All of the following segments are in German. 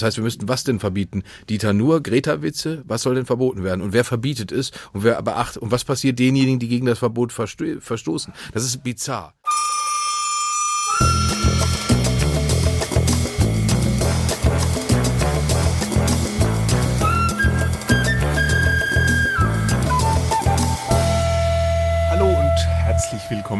Das heißt, wir müssten was denn verbieten? Dieter nur, Greta-Witze, was soll denn verboten werden? Und wer verbietet es? Und wer beachtet, und was passiert denjenigen, die gegen das Verbot verstoßen? Das ist bizarr.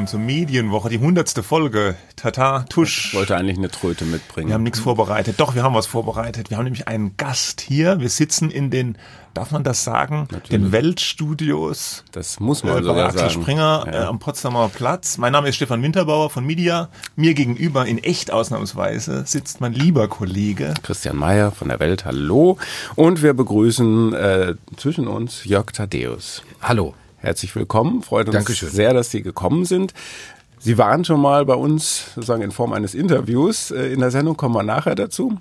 Willkommen zur Medienwoche, die hundertste Folge. Tata, Tusch. Ich wollte eigentlich eine Tröte mitbringen. Wir haben nichts vorbereitet. Doch, wir haben was vorbereitet. Wir haben nämlich einen Gast hier. Wir sitzen in den, darf man das sagen, Natürlich. den Weltstudios. Das muss man äh, sogar Axel sagen. Springer ja. äh, am Potsdamer Platz. Mein Name ist Stefan Winterbauer von Media. Mir gegenüber, in echt ausnahmsweise, sitzt mein lieber Kollege. Christian Mayer von der Welt. Hallo. Und wir begrüßen äh, zwischen uns Jörg Thaddeus. Hallo. Herzlich willkommen. Freut uns Dankeschön. sehr, dass Sie gekommen sind. Sie waren schon mal bei uns sozusagen in Form eines Interviews äh, in der Sendung, kommen wir nachher dazu.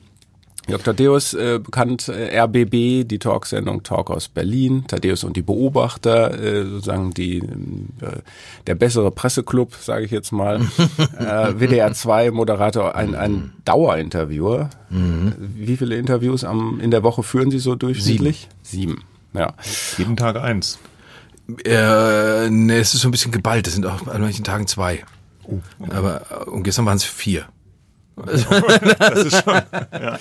Jörg Thaddeus, äh, bekannt äh, RBB, die Talksendung Talk aus Berlin, Thaddeus und die Beobachter, äh, sozusagen die äh, der bessere Presseclub, sage ich jetzt mal. äh, WDR 2 Moderator, ein, ein Dauerinterviewer. Mhm. Wie viele Interviews am, in der Woche führen Sie so durchschnittlich? Sieben. Sieben. Ja. Jeden Tag eins. Äh, ne, es ist so ein bisschen geballt. Das sind auch an manchen Tagen zwei. Oh, okay. Aber äh, und gestern waren es vier. das ist schon, ja.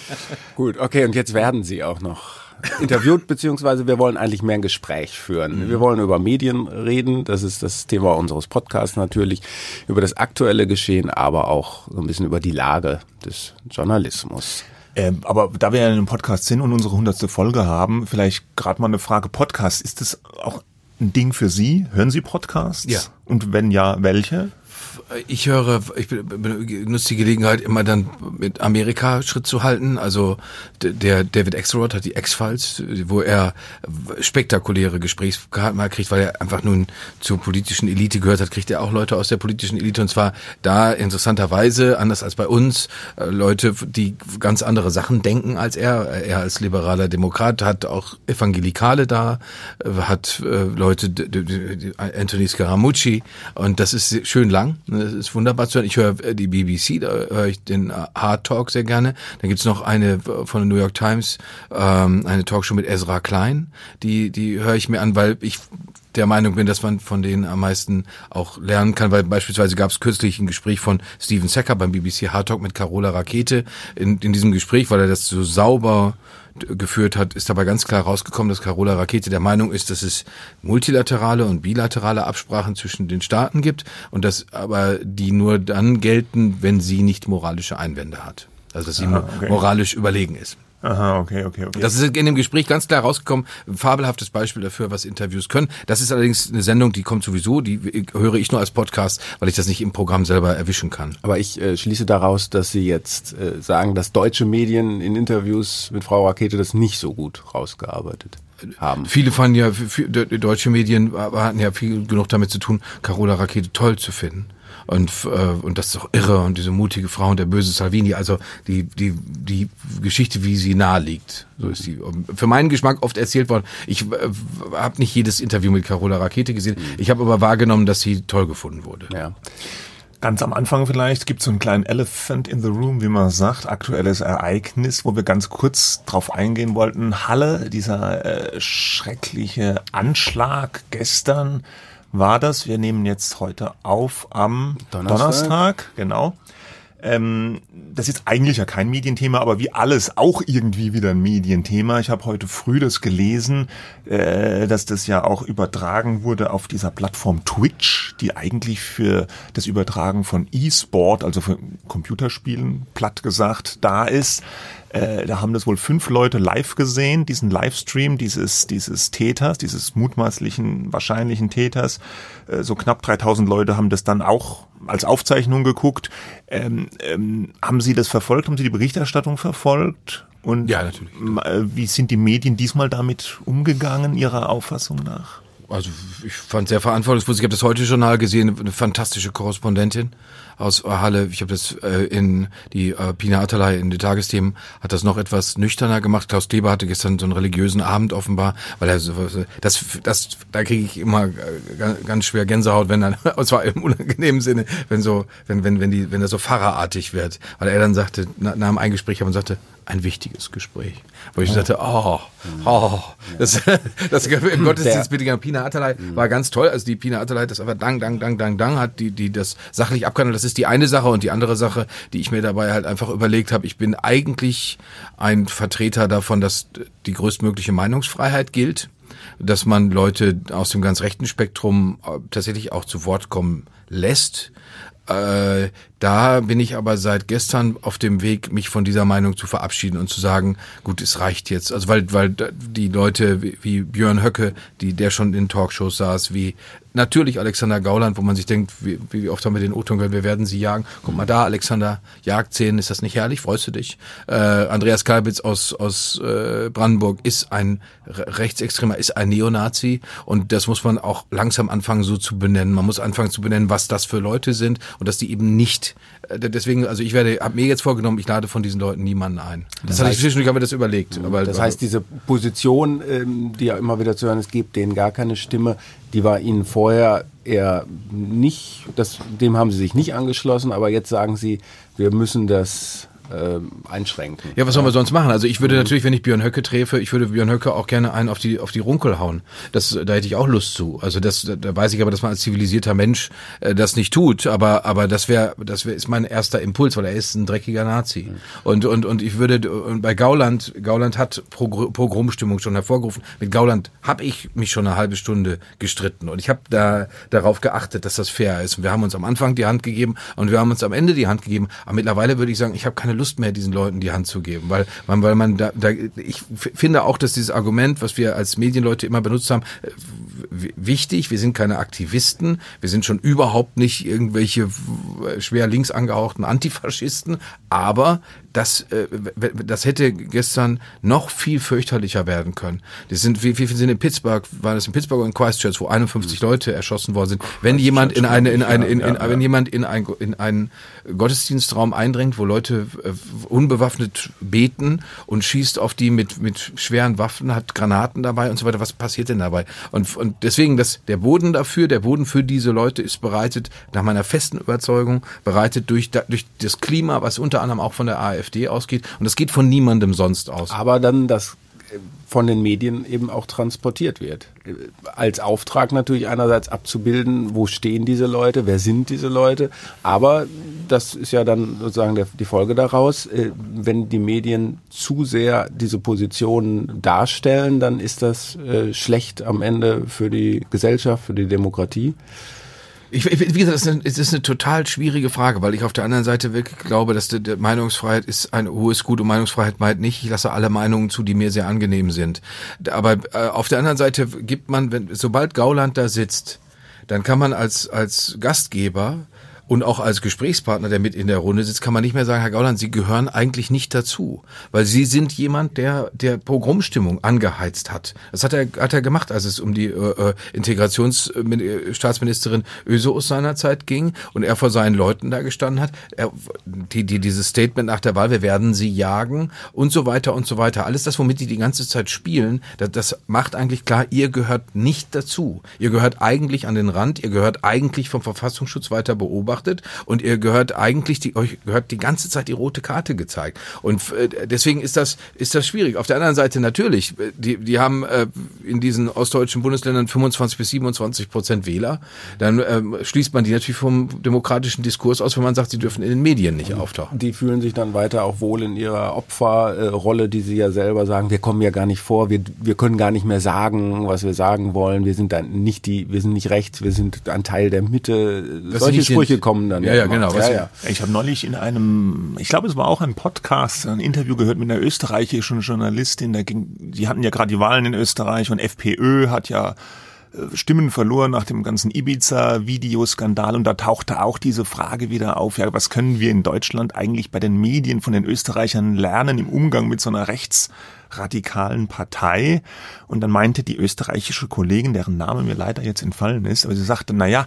Gut, okay, und jetzt werden Sie auch noch interviewt, beziehungsweise wir wollen eigentlich mehr ein Gespräch führen. Mhm. Wir wollen über Medien reden, das ist das Thema unseres Podcasts natürlich, über das aktuelle Geschehen, aber auch so ein bisschen über die Lage des Journalismus. Ähm, aber da wir ja in einem Podcast sind und unsere hundertste Folge haben, vielleicht gerade mal eine Frage Podcast. Ist das auch ein Ding für Sie? Hören Sie Podcasts? Ja. Und wenn ja, welche? Ich höre, ich benutze die Gelegenheit, immer dann mit Amerika Schritt zu halten. Also der David Axelrod hat die X-Files, wo er spektakuläre Gesprächskarten kriegt, weil er einfach nun zur politischen Elite gehört hat, kriegt er auch Leute aus der politischen Elite und zwar da interessanterweise, anders als bei uns, äh, Leute, die ganz andere Sachen denken als er. Er als liberaler Demokrat hat auch Evangelikale da, äh, hat äh, Leute, Anthony Scaramucci und das ist schön lang. Das ist wunderbar zu hören. Ich höre äh, die BBC, da höre ich den äh, Hard Talk sehr gerne. Dann gibt's noch eine äh, von der New York Times, ähm, eine Talkshow mit Ezra Klein. Die, die höre ich mir an, weil ich der Meinung bin, dass man von denen am meisten auch lernen kann, weil beispielsweise gab es kürzlich ein Gespräch von Steven Secker beim BBC Hard Talk mit Carola Rakete. In, in diesem Gespräch, weil er das so sauber geführt hat, ist dabei ganz klar rausgekommen, dass Carola Rakete der Meinung ist, dass es multilaterale und bilaterale Absprachen zwischen den Staaten gibt und dass aber die nur dann gelten, wenn sie nicht moralische Einwände hat. Also dass sie Aha, okay. moralisch überlegen ist. Aha, okay, okay, okay. Das ist in dem Gespräch ganz klar rausgekommen. Ein fabelhaftes Beispiel dafür, was Interviews können. Das ist allerdings eine Sendung, die kommt sowieso, die höre ich nur als Podcast, weil ich das nicht im Programm selber erwischen kann. Aber ich äh, schließe daraus, dass Sie jetzt äh, sagen, dass deutsche Medien in Interviews mit Frau Rakete das nicht so gut rausgearbeitet haben. Viele fanden ja, deutsche Medien hatten ja viel genug damit zu tun, Carola Rakete toll zu finden und äh, und das ist doch irre und diese mutige Frau und der böse Salvini, also die die die Geschichte, wie sie nahe liegt, so ist die für meinen Geschmack oft erzählt worden. Ich äh, habe nicht jedes Interview mit Carola Rakete gesehen, mhm. ich habe aber wahrgenommen, dass sie toll gefunden wurde. Ja. Ganz am Anfang vielleicht gibt es so einen kleinen Elephant in the Room, wie man sagt, aktuelles Ereignis, wo wir ganz kurz drauf eingehen wollten. Halle, dieser äh, schreckliche Anschlag gestern war das. Wir nehmen jetzt heute auf am Donnerstag, Donnerstag genau. Ähm, das ist eigentlich ja kein Medienthema, aber wie alles auch irgendwie wieder ein Medienthema. Ich habe heute früh das gelesen, äh, dass das ja auch übertragen wurde auf dieser Plattform Twitch, die eigentlich für das Übertragen von E-Sport, also für Computerspielen, platt gesagt, da ist. Äh, da haben das wohl fünf Leute live gesehen, diesen Livestream dieses, dieses Täters, dieses mutmaßlichen, wahrscheinlichen Täters. Äh, so knapp 3000 Leute haben das dann auch als Aufzeichnung geguckt. Ähm, ähm, haben Sie das verfolgt? Haben Sie die Berichterstattung verfolgt? Und ja, natürlich. Äh, wie sind die Medien diesmal damit umgegangen, Ihrer Auffassung nach? Also ich fand sehr verantwortungsvoll. Ich habe das heute Journal gesehen, eine fantastische Korrespondentin aus Halle. Ich habe das äh, in die äh, Pina Atalay in den Tagesthemen hat das noch etwas nüchterner gemacht. Klaus Kleber hatte gestern so einen religiösen Abend offenbar, weil er so, das das da kriege ich immer äh, ganz schwer Gänsehaut, wenn dann und zwar im unangenehmen Sinne, wenn so wenn wenn wenn die wenn er so pfarrerartig wird, weil er dann sagte nach, nach einem Eingespräch und sagte ein wichtiges Gespräch. Wo ich oh. sagte, oh, oh, das, das im Gottesdienst mit der Pina Atalay war ganz toll. Also die Pina Atalay, das einfach dang, dang, dang, dang, dang, hat die, die das sachlich abgehandelt. Das ist die eine Sache und die andere Sache, die ich mir dabei halt einfach überlegt habe. Ich bin eigentlich ein Vertreter davon, dass die größtmögliche Meinungsfreiheit gilt dass man Leute aus dem ganz rechten Spektrum äh, tatsächlich auch zu Wort kommen lässt. Äh, da bin ich aber seit gestern auf dem Weg, mich von dieser Meinung zu verabschieden und zu sagen, gut, es reicht jetzt. Also weil, weil die Leute wie, wie Björn Höcke, die der schon in Talkshows saß, wie natürlich Alexander Gauland, wo man sich denkt, wie, wie oft haben wir den O-Ton gehört, wir werden sie jagen. Guck mal da, Alexander, Jagdszenen, ist das nicht herrlich? Freust du dich? Äh, Andreas Kalbitz aus, aus äh, Brandenburg ist ein Rechtsextremer, ist ein Neonazi und das muss man auch langsam anfangen so zu benennen. Man muss anfangen zu benennen, was das für Leute sind und dass die eben nicht äh, deswegen, also ich werde, habe mir jetzt vorgenommen, ich lade von diesen Leuten niemanden ein. Das, das hatte ich zwischendurch mir das überlegt. Aber, das heißt, diese Position, ähm, die ja immer wieder zu hören, es gibt denen gar keine Stimme, die war Ihnen vorher eher nicht, das, dem haben Sie sich nicht angeschlossen, aber jetzt sagen Sie, wir müssen das einschränken. Ja, was sollen wir sonst machen? Also ich würde mhm. natürlich, wenn ich Björn Höcke treffe, ich würde Björn Höcke auch gerne einen auf die auf die Runkel hauen. Das, da hätte ich auch Lust zu. Also das, da weiß ich aber, dass man als zivilisierter Mensch äh, das nicht tut. Aber aber das wäre das wäre ist mein erster Impuls, weil er ist ein dreckiger Nazi. Mhm. Und und und ich würde und bei Gauland Gauland hat Pogromstimmung schon hervorgerufen. Mit Gauland habe ich mich schon eine halbe Stunde gestritten und ich habe da darauf geachtet, dass das fair ist. Und wir haben uns am Anfang die Hand gegeben und wir haben uns am Ende die Hand gegeben. Aber mittlerweile würde ich sagen, ich habe keine Lust mehr, diesen Leuten die Hand zu geben, weil weil man da, da ich finde auch, dass dieses Argument, was wir als Medienleute immer benutzt haben, äh, wichtig. Wir sind keine Aktivisten, wir sind schon überhaupt nicht irgendwelche schwer links angehauchten Antifaschisten, aber das, äh, das hätte gestern noch viel fürchterlicher werden können. Das sind, wie, wie viele sind in Pittsburgh, war das in Pittsburgh und Christchurch, wo 51 mhm. Leute erschossen worden sind. Wenn jemand in eine, in eine, in, in, ja. wenn jemand in, ein, in einen Gottesdienstraum eindringt, wo Leute äh, unbewaffnet beten und schießt auf die mit, mit schweren Waffen, hat Granaten dabei und so weiter, was passiert denn dabei? Und, und deswegen, das, der Boden dafür, der Boden für diese Leute ist bereitet, nach meiner festen Überzeugung, bereitet durch, durch das Klima, was unter anderem auch von der AfD ausgeht. Und das geht von niemandem sonst aus. Aber dann das von den Medien eben auch transportiert wird. Als Auftrag natürlich einerseits abzubilden, wo stehen diese Leute, wer sind diese Leute, aber das ist ja dann sozusagen der, die Folge daraus, äh, wenn die Medien zu sehr diese Positionen darstellen, dann ist das äh, schlecht am Ende für die Gesellschaft, für die Demokratie. Ich, wie gesagt, es ist, ist eine total schwierige Frage, weil ich auf der anderen Seite wirklich glaube, dass die, die Meinungsfreiheit ist ein hohes Gut und Meinungsfreiheit meint nicht, ich lasse alle Meinungen zu, die mir sehr angenehm sind. Aber äh, auf der anderen Seite gibt man, wenn, sobald Gauland da sitzt, dann kann man als, als Gastgeber und auch als Gesprächspartner, der mit in der Runde sitzt, kann man nicht mehr sagen, Herr Gauland, Sie gehören eigentlich nicht dazu. Weil Sie sind jemand, der, der Pogromstimmung angeheizt hat. Das hat er, hat er gemacht, als es um die äh, äh Integrationsstaatsministerin Öseus seinerzeit ging und er vor seinen Leuten da gestanden hat. Er, die, die, dieses Statement nach der Wahl, wir werden sie jagen und so weiter und so weiter. Alles das, womit die die ganze Zeit spielen, das, das macht eigentlich klar, ihr gehört nicht dazu. Ihr gehört eigentlich an den Rand, ihr gehört eigentlich vom Verfassungsschutz weiter beobachtet beobachtet und ihr gehört eigentlich die, euch gehört die ganze Zeit die rote Karte gezeigt. Und äh, deswegen ist das, ist das schwierig. Auf der anderen Seite natürlich, die, die haben äh, in diesen ostdeutschen Bundesländern 25 bis 27 Prozent Wähler. Dann ähm, schließt man die natürlich vom demokratischen Diskurs aus, wenn man sagt, sie dürfen in den Medien nicht auftauchen. Die fühlen sich dann weiter auch wohl in ihrer Opferrolle, die sie ja selber sagen, wir kommen ja gar nicht vor, wir, wir können gar nicht mehr sagen, was wir sagen wollen, wir sind dann nicht die, wir sind nicht rechts, wir sind ein Teil der Mitte. Das Solche Sprüche kommen dann. Ja, ja, genau. Ja, ja. Ich habe neulich in einem, ich glaube, es war auch ein Podcast, ein Interview gehört mit einer österreichischen Journalistin. Da ging, die hatten ja gerade die Wahlen in Österreich und FPÖ hat ja äh, Stimmen verloren nach dem ganzen Ibiza-Videoskandal und da tauchte auch diese Frage wieder auf, ja, was können wir in Deutschland eigentlich bei den Medien von den Österreichern lernen im Umgang mit so einer rechtsradikalen Partei? Und dann meinte die österreichische Kollegin, deren Name mir leider jetzt entfallen ist, aber sie sagte, na ja,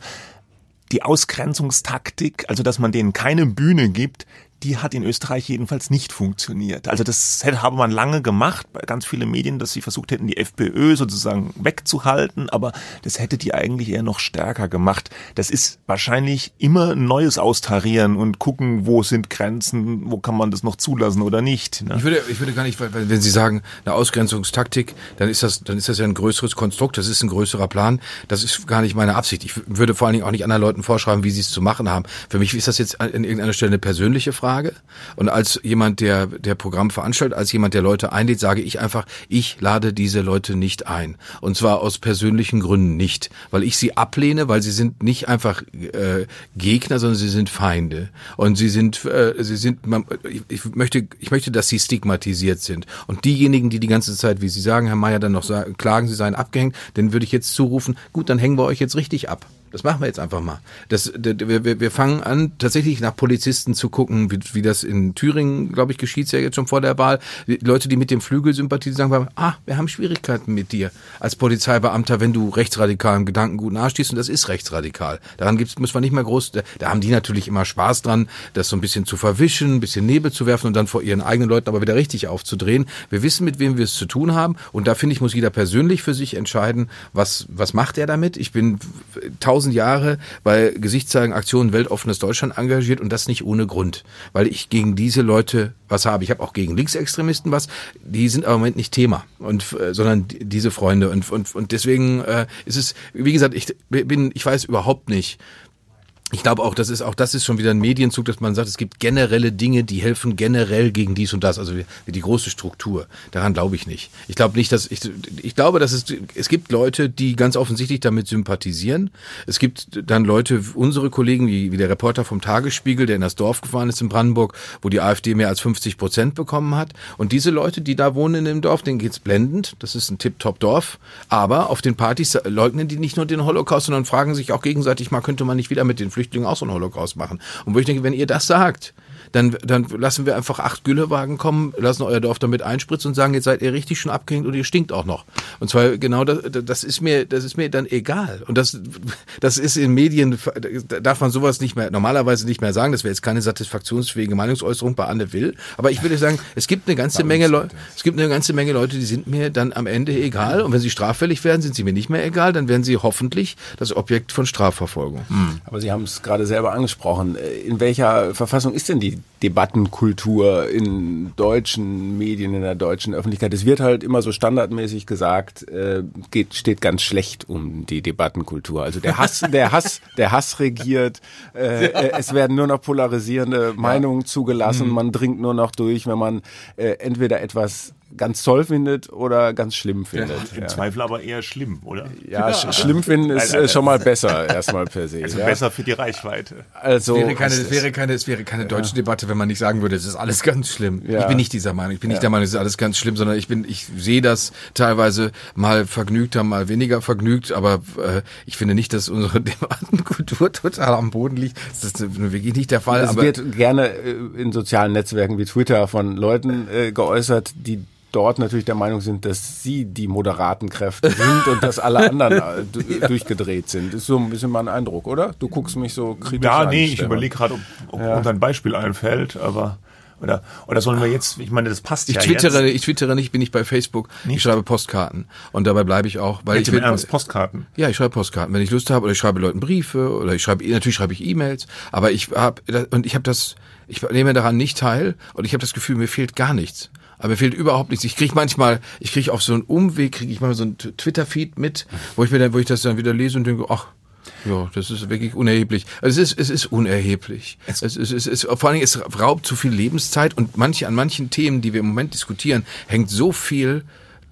die Ausgrenzungstaktik, also dass man denen keine Bühne gibt, die hat in Österreich jedenfalls nicht funktioniert. Also das hätte, habe man lange gemacht bei ganz vielen Medien, dass sie versucht hätten, die FPÖ sozusagen wegzuhalten, aber das hätte die eigentlich eher noch stärker gemacht. Das ist wahrscheinlich immer ein neues Austarieren und gucken, wo sind Grenzen, wo kann man das noch zulassen oder nicht. Ne? Ich würde, ich würde gar nicht, weil, wenn Sie sagen, eine Ausgrenzungstaktik, dann ist das, dann ist das ja ein größeres Konstrukt, das ist ein größerer Plan. Das ist gar nicht meine Absicht. Ich würde vor allen Dingen auch nicht anderen Leuten vorschreiben, wie sie es zu machen haben. Für mich ist das jetzt an irgendeiner Stelle eine persönliche Frage. Und als jemand, der, der Programm veranstaltet, als jemand, der Leute einlädt, sage ich einfach, ich lade diese Leute nicht ein. Und zwar aus persönlichen Gründen nicht. Weil ich sie ablehne, weil sie sind nicht einfach äh, Gegner, sondern sie sind Feinde. Und sie sind, äh, sie sind, man, ich möchte, ich möchte, dass sie stigmatisiert sind. Und diejenigen, die die ganze Zeit, wie Sie sagen, Herr Mayer, dann noch sagen, klagen, sie seien abgehängt, den würde ich jetzt zurufen, gut, dann hängen wir euch jetzt richtig ab. Das machen wir jetzt einfach mal. Das, wir, wir fangen an, tatsächlich nach Polizisten zu gucken, wie, wie das in Thüringen, glaube ich, geschieht ja jetzt schon vor der Wahl. Die Leute, die mit dem Flügel sympathisieren, sagen, ah, wir haben Schwierigkeiten mit dir als Polizeibeamter, wenn du rechtsradikalen Gedankengut nahestehst und das ist rechtsradikal. Daran gibt's, muss man nicht mehr groß, da, da haben die natürlich immer Spaß dran, das so ein bisschen zu verwischen, ein bisschen Nebel zu werfen und dann vor ihren eigenen Leuten aber wieder richtig aufzudrehen. Wir wissen, mit wem wir es zu tun haben und da finde ich, muss jeder persönlich für sich entscheiden, was, was macht er damit. Ich bin tausend tausend Jahre bei Gesichtszeigen Aktionen Weltoffenes Deutschland engagiert und das nicht ohne Grund, weil ich gegen diese Leute was habe. Ich habe auch gegen Linksextremisten was, die sind aber im Moment nicht Thema. Und äh, sondern diese Freunde. Und und und deswegen äh, ist es wie gesagt, ich bin ich weiß überhaupt nicht, ich glaube auch, das ist auch das ist schon wieder ein Medienzug, dass man sagt, es gibt generelle Dinge, die helfen generell gegen dies und das, also die große Struktur. Daran glaube ich nicht. Ich glaube nicht, dass ich ich glaube, dass es es gibt Leute, die ganz offensichtlich damit sympathisieren. Es gibt dann Leute, unsere Kollegen wie, wie der Reporter vom Tagesspiegel, der in das Dorf gefahren ist in Brandenburg, wo die AfD mehr als 50 Prozent bekommen hat. Und diese Leute, die da wohnen in dem Dorf, denen geht's blendend. Das ist ein Tip-Top-Dorf. Aber auf den Partys leugnen die nicht nur den Holocaust, sondern fragen sich auch gegenseitig mal, könnte man nicht wieder mit den Flüchtlingen auch so einen Holocaust machen. Und wo ich denke, wenn ihr das sagt, dann, dann lassen wir einfach acht Güllewagen kommen, lassen euer Dorf damit einspritzen und sagen, jetzt seid ihr richtig schon abgehängt und ihr stinkt auch noch. Und zwar genau das, das ist mir, das ist mir dann egal. Und das, das ist in Medien, darf man sowas nicht mehr, normalerweise nicht mehr sagen. Das wäre jetzt keine satisfaktionsfähige Meinungsäußerung bei Anne Will. Aber ich würde sagen, es gibt eine ganze Menge Leute, es gibt eine ganze Menge Leute, die sind mir dann am Ende egal. Und wenn sie straffällig werden, sind sie mir nicht mehr egal. Dann werden sie hoffentlich das Objekt von Strafverfolgung. Hm. Aber Sie haben es gerade selber angesprochen. In welcher Verfassung ist denn die Debattenkultur in deutschen Medien, in der deutschen Öffentlichkeit. Es wird halt immer so standardmäßig gesagt, äh, geht, steht ganz schlecht um die Debattenkultur. Also der Hass, der Hass, der Hass regiert. Äh, äh, es werden nur noch polarisierende Meinungen zugelassen. Mhm. Man dringt nur noch durch, wenn man äh, entweder etwas ganz toll findet oder ganz schlimm findet. Ja, Im ja. Zweifel aber eher schlimm, oder? Ja, ja. schlimm finden ist nein, nein, schon mal besser, erstmal per se. Also besser für die Reichweite. Also, es wäre keine, es wäre keine, es wäre keine deutsche Debatte, wenn man nicht sagen würde, es ist alles ganz schlimm. Ich bin nicht dieser Meinung. Ich bin nicht der Meinung, es ist alles ganz schlimm, sondern ich bin, ich sehe das teilweise mal vergnügter, mal weniger vergnügt, aber äh, ich finde nicht, dass unsere Debattenkultur total am Boden liegt. Das ist wirklich nicht der Fall. Es wird gerne äh, in sozialen Netzwerken wie Twitter von Leuten äh, geäußert, die dort natürlich der Meinung sind, dass sie die moderaten Kräfte sind und dass alle anderen äh, ja. durchgedreht sind. Das ist so ein bisschen mein Eindruck, oder? Du guckst mich so kritisch ja, an. Ja, nee, ich überlege gerade, ob, ob ja. uns ein Beispiel einfällt, aber oder, oder sollen wir jetzt, ich meine, das passt ich ja twittere, jetzt. Ich twittere nicht, bin nicht bei Facebook. Nicht? Ich schreibe Postkarten. Und dabei bleibe ich auch. Weil Echt ich will, Ernst, Postkarten? Ja, ich schreibe Postkarten, wenn ich Lust habe. Oder ich schreibe Leuten Briefe. Oder ich schreibe, natürlich schreibe ich E-Mails. Aber ich habe, und ich habe das, ich nehme daran nicht teil. Und ich habe das Gefühl, mir fehlt gar nichts. Aber mir fehlt überhaupt nichts. Ich kriege manchmal, ich kriege auf so einen Umweg, kriege ich mal so einen Twitter-Feed mit, wo ich mir dann, wo ich das dann wieder lese und denke, ach, ja, das ist wirklich unerheblich. Also es ist, es ist unerheblich. Es, es, es, es, es, vor allen Dingen, es raubt zu viel Lebenszeit und manche, an manchen Themen, die wir im Moment diskutieren, hängt so viel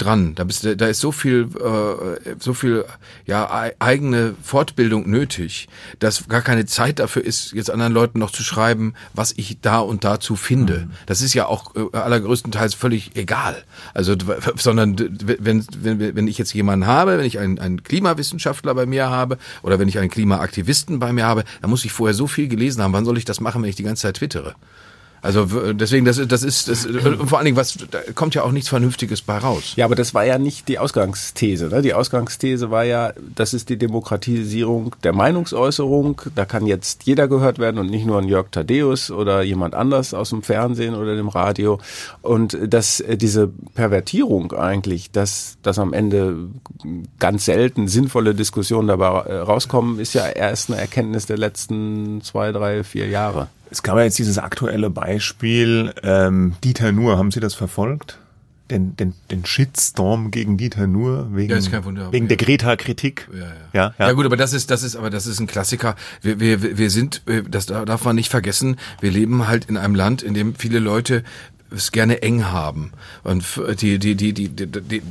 dran. Da, bist, da ist so viel, äh, so viel ja, eigene Fortbildung nötig, dass gar keine Zeit dafür ist, jetzt anderen Leuten noch zu schreiben, was ich da und dazu finde. Mhm. Das ist ja auch äh, allergrößtenteils völlig egal. Also, sondern wenn, wenn, wenn ich jetzt jemanden habe, wenn ich einen, einen Klimawissenschaftler bei mir habe oder wenn ich einen Klimaaktivisten bei mir habe, dann muss ich vorher so viel gelesen haben. Wann soll ich das machen, wenn ich die ganze Zeit twittere? Also deswegen, das, ist- das ist, das, vor allen Dingen, was, da kommt ja auch nichts Vernünftiges bei raus. Ja, aber das war ja nicht die Ausgangsthese. Ne? Die Ausgangsthese war ja, das ist die Demokratisierung der Meinungsäußerung. Da kann jetzt jeder gehört werden und nicht nur ein Jörg Thaddeus oder jemand anders aus dem Fernsehen oder dem Radio. Und dass äh, diese Pervertierung eigentlich, dass, dass am Ende ganz selten sinnvolle Diskussionen dabei äh, rauskommen, ist ja erst eine Erkenntnis der letzten zwei, drei, vier Jahre. Es gab ja jetzt dieses aktuelle Beispiel, ähm, Dieter Nuhr, haben Sie das verfolgt? Den, den, den Shitstorm gegen Dieter Nuhr wegen, Ja, ist kein Wunder. wegen Ja. der Greta-Kritik. Ja, ja. Ja, ja. Ja gut, aber das ist, das ist, aber das ist ein Klassiker. Wir, wir, wir sind, äh, das darf man nicht vergessen. Wir leben halt in einem Land, in dem viele Leute es gerne eng haben und die die die die die die,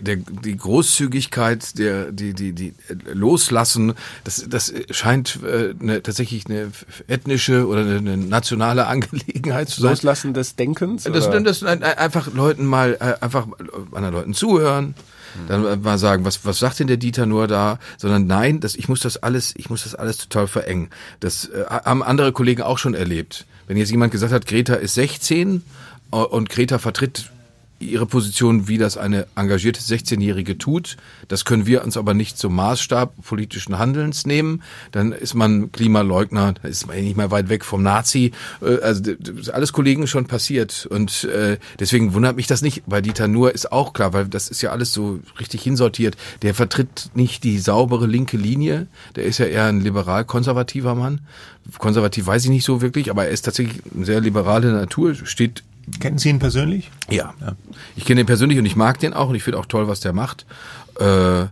die, die, Großzügigkeit der die die die loslassen das das scheint äh, eine, tatsächlich eine ethnische oder eine, nationale Angelegenheit zu sein Loslassen des Denkens? das, das, ein- ein- einfach Leuten mal, äh, einfach anderen Leuten zuhören, dann äh, mal sagen, was, was sagt denn der Dieter nur da, sondern nein, das, ich muss das alles, ich muss das alles total verengen. Das äh, haben andere Kollegen auch schon erlebt. Wenn jetzt jemand gesagt hat, Greta ist 16 äh, und Greta vertritt ihre Position, wie das eine engagierte 16-Jährige tut. Das können wir uns aber nicht zum Maßstab politischen Handelns nehmen. Dann ist man Klimaleugner, ist man nicht mehr weit weg vom Nazi. Äh, Also alles Kollegen schon passiert. Und äh, deswegen wundert mich das nicht. Bei Dieter Nuhr ist auch klar, weil das ist ja alles so richtig hinsortiert. Der vertritt nicht die saubere linke Linie. Der ist ja eher ein liberal-konservativer Mann. Konservativ weiß ich nicht so wirklich, aber er ist tatsächlich eine sehr liberale Natur, steht Kennen Sie ihn persönlich? ja. Ich kenne ihn persönlich und ich mag den auch und ich finde auch toll, was der macht. Äh,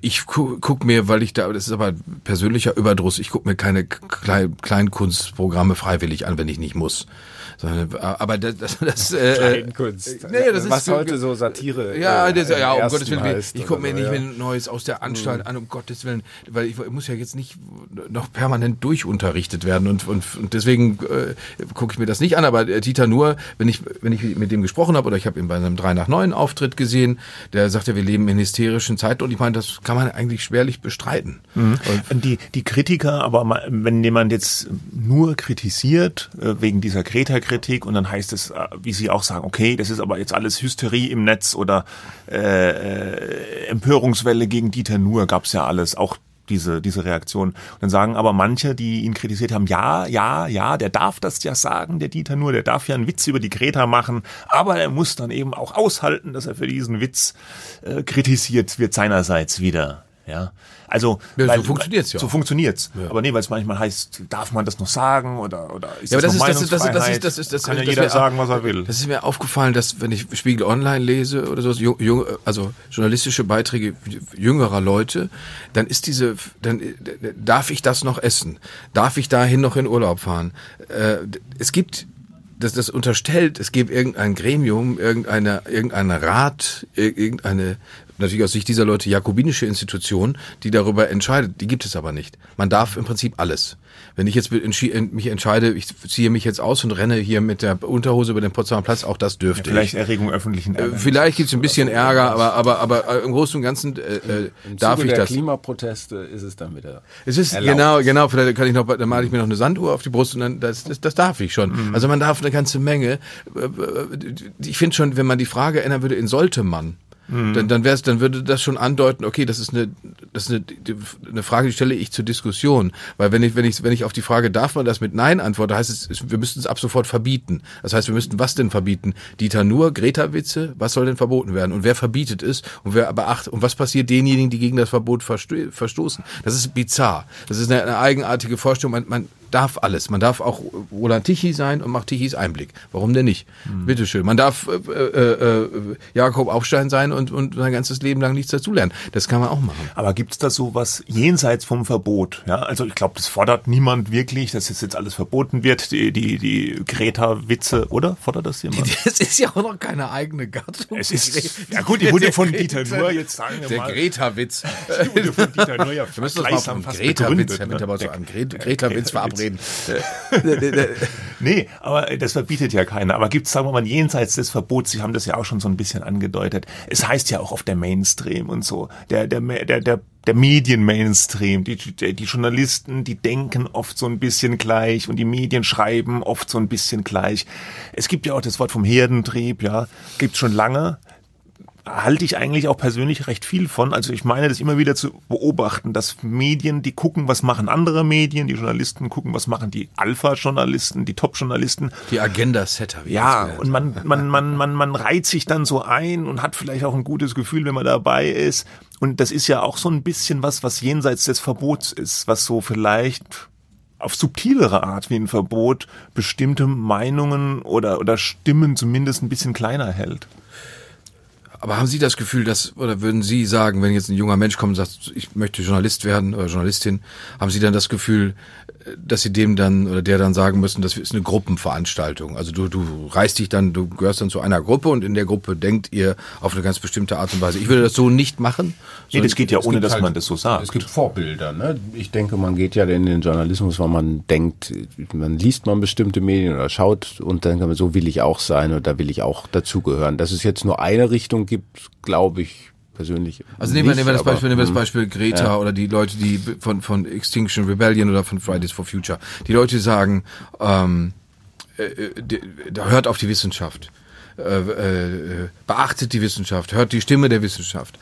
ich gu guck mir, weil ich da, das ist aber persönlicher Überdruss, ich guck mir keine Klein Kleinkunstprogramme freiwillig an, wenn ich nicht muss. Aber das, das, das äh, Kleinkunst. Nee, das ist Was so- heute so Satire ja, äh, das, ja, um Gottes Willen. heißt ich gucke mir nicht ja. mehr Neues aus der Anstalt an, um Gottes Willen, weil ich, ich muss ja jetzt nicht noch permanent durchunterrichtet werden und, und, und deswegen äh, gucke ich mir das nicht an. Aber äh, Dieter nur, wenn ich, wenn ich mit dem gesprochen habe oder ich habe ihn bei einem 3 nach 9 Auftritt gesehen, der sagte, wir leben in hysterischen Zeiten und ich meine, das kann man eigentlich schwerlich bestreiten. Und die, die Kritiker, aber wenn jemand jetzt nur kritisiert äh, wegen dieser Greta-Kritik und dann heißt es, äh, wie Sie auch sagen, okay, das ist aber jetzt alles Hysterie im Netz oder äh, äh, Empörungswelle gegen Dieter Nuhr gab's ja alles, auch diese, diese Reaktion. Und dann sagen aber manche, die ihn kritisiert haben, ja, ja, ja, der darf das ja sagen, der Dieter Nuhr, der darf ja einen Witz über die Greta machen, aber er muss dann eben auch aushalten, dass er für diesen Witz äh, kritisiert wird seinerseits wieder. Ja, also Ja, so funktioniert's ja So funktioniert's. Aber nee, weil es manchmal heißt, darf man das noch sagen oder oder ist Ja, aber das das ist, das ist, das ist, das ist, das kann ja jeder sagen, was er will. Das ist mir aufgefallen, dass wenn ich Spiegel Online lese oder so, jung, also journalistische Beiträge jüngerer Leute, dann ist diese, dann darf ich das noch essen? Darf ich dahin noch in Urlaub fahren? Äh, es gibt das, das unterstellt, es gibt irgendein Gremium, irgendeine, irgendein Rat, ir- irgendeine, natürlich aus Sicht dieser Leute jakobinische Institution, die darüber entscheidet. Die gibt es aber nicht. Man darf im Prinzip alles. Wenn ich jetzt entschi- mich entscheide, ich ziehe mich jetzt aus und renne hier mit der Unterhose über den Potsdamer Platz, auch das dürfte Vielleicht ich. Erregung öffentlichen Äh, Ärgernis. Vielleicht gibt's ein bisschen Ärger, aber, aber, aber äh, im Großen und Ganzen äh, äh, Im darf Zuge ich der das. Klimaproteste ist es dann wieder. Es ist erlaubt. genau, genau. Vielleicht kann ich noch, dann male ich mir noch eine Sanduhr auf die Brust und dann das, das, das darf ich schon. Mhm. Also man darf eine ganze Menge. Äh, äh, Ich finde schon, wenn man die Frage ändern würde, in sollte man. Mhm. Dann, dann, wär's, dann würde das schon andeuten, okay, das ist eine, das ist eine, eine Frage, die stelle ich zur Diskussion. Weil wenn ich, wenn ich, wenn ich auf die Frage, darf man das mit Nein antworte, heißt es, wir müssten es ab sofort verbieten. Das heißt, wir müssten was denn verbieten? Dieter Nur, Greta-Witze, was soll denn verboten werden? Und wer verbietet es? Und wer beachtet, und was passiert denjenigen, die gegen das Verbot versto verstoßen? Das ist bizarr. Das ist eine, eine eigenartige Vorstellung. Man, man darf alles. Man darf auch Roland Tichy sein und macht Tichys Einblick. Warum denn nicht? Bitteschön. Man darf äh, äh, äh, Jakob Aufstein sein und, und sein ganzes Leben lang nichts dazulernen. Das kann man auch machen. Aber gibt's da so was jenseits vom Verbot? Ja, also ich glaube, das fordert niemand wirklich, dass es jetzt alles verboten wird, die, die, die Greta-Witze, oder? Fordert das jemand? Das ist ja auch noch keine eigene Gattung. Es ist, ja gut, die wurde von Dieter Nuhr jetzt sagen wir Der mal. Greta-Witz. Die wurde von Dieter Nuhr ja Wir müssen das mal fast Greta-Witz, Herr ne? Winterboss, Der- an Gre- Greta-Witz Greta-Witz. Reden. nee, aber das verbietet ja keiner. Aber gibt es, sagen wir mal, jenseits des Verbots, Sie haben das ja auch schon so ein bisschen angedeutet, es heißt ja auch auf der Mainstream und so, der, der, der, der der Medien-Mainstream, die, die, die Journalisten, die denken oft so ein bisschen gleich und die Medien schreiben oft so ein bisschen gleich. Es gibt ja auch das Wort vom Herdentrieb, ja, gibt's schon lange halte ich eigentlich auch persönlich recht viel von. Also ich meine, das immer wieder zu beobachten, dass Medien, die gucken, was machen andere Medien, die Journalisten gucken, was machen die Alpha-Journalisten, die Top-Journalisten. Die Agenda-Setter. Ja, und man, man, man, man, man reiht sich dann so ein und hat vielleicht auch ein gutes Gefühl, wenn man dabei ist. Und das ist ja auch so ein bisschen was, was jenseits des Verbots ist, was so vielleicht auf subtilere Art wie ein Verbot bestimmte Meinungen oder, oder Stimmen zumindest ein bisschen kleiner hält. Aber haben Sie das Gefühl, dass, oder würden Sie sagen, wenn jetzt ein junger Mensch kommt und sagt, ich möchte Journalist werden oder Journalistin, haben Sie dann das Gefühl, dass Sie dem dann oder der dann sagen müssen, das ist eine Gruppenveranstaltung? Also du, du reißt dich dann, du gehörst dann zu einer Gruppe und in der Gruppe denkt ihr auf eine ganz bestimmte Art und Weise. Ich würde das so nicht machen. Nee, das geht ja ohne, dass halt, man das so sagt. Es gibt Vorbilder. Ne? Ich denke, man geht ja in den Journalismus, weil man denkt, man liest man bestimmte Medien oder schaut und dann kann man, so will ich auch sein oder da will ich auch dazugehören. Dass es jetzt nur eine Richtung gibt, glaube ich, persönlich. Also nehmen wir, nehmen wir das Beispiel, nehmen wir das hm. Beispiel Greta ja. oder die Leute, die von, von Extinction Rebellion oder von Fridays for Future. Die Leute sagen, ähm, äh, äh hört auf die Wissenschaft. Äh, äh, beachtet die Wissenschaft, hört die Stimme der Wissenschaft.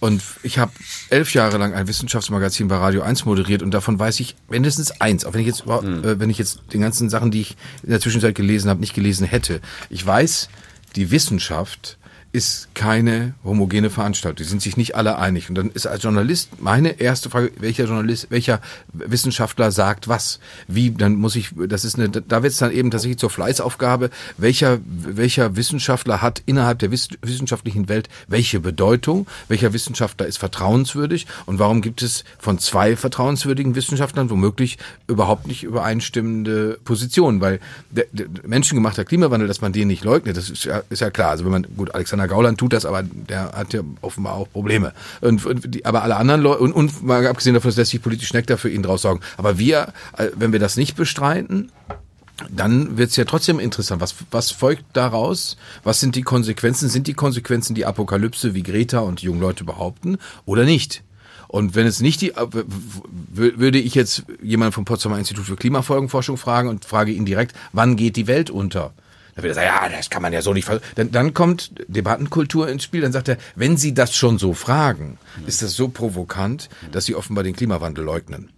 Und ich habe elf Jahre lang ein Wissenschaftsmagazin bei Radio 1 moderiert und davon weiß ich mindestens eins, auch wenn ich jetzt, mhm. äh, wenn ich jetzt den ganzen Sachen, die ich in der Zwischenzeit gelesen habe, nicht gelesen hätte. Ich weiß, die Wissenschaft ist keine homogene Veranstaltung. Die sind sich nicht alle einig. Und dann ist als Journalist meine erste Frage, welcher Journalist, welcher Wissenschaftler sagt was? Wie, dann muss ich, das ist eine, da wird es dann eben tatsächlich zur Fleißaufgabe, welcher, welcher Wissenschaftler hat innerhalb der wissenschaftlichen Welt welche Bedeutung? Welcher Wissenschaftler ist vertrauenswürdig? Und warum gibt es von zwei vertrauenswürdigen Wissenschaftlern womöglich überhaupt nicht übereinstimmende Positionen? Weil der, der menschengemachter Klimawandel, dass man den nicht leugnet, das ist ja, ist ja klar. Also wenn man, gut, Alexander Alexander Gauland tut das, aber der hat ja offenbar auch Probleme. Und, und die, aber alle anderen Leute, und, und mal abgesehen davon, dass lässt sich politisch Neckter für ihn draus sorgen. Aber wir, äh, wenn wir das nicht bestreiten, dann wird es ja trotzdem interessant. Was, was folgt daraus? Was sind die Konsequenzen? Sind die Konsequenzen die Apokalypse, wie Greta und die jungen Leute behaupten, oder nicht? Und wenn es nicht die, äh, würde ich jetzt jemanden vom Potsdamer Institut für Klimafolgenforschung fragen und frage ihn direkt, wann geht die Welt unter? Da wird er sagen, ja, das kann man ja so nicht. Dann, dann kommt Debattenkultur ins Spiel. Dann sagt er, wenn Sie das schon so fragen, ist das so provokant, dass Sie offenbar den Klimawandel leugnen.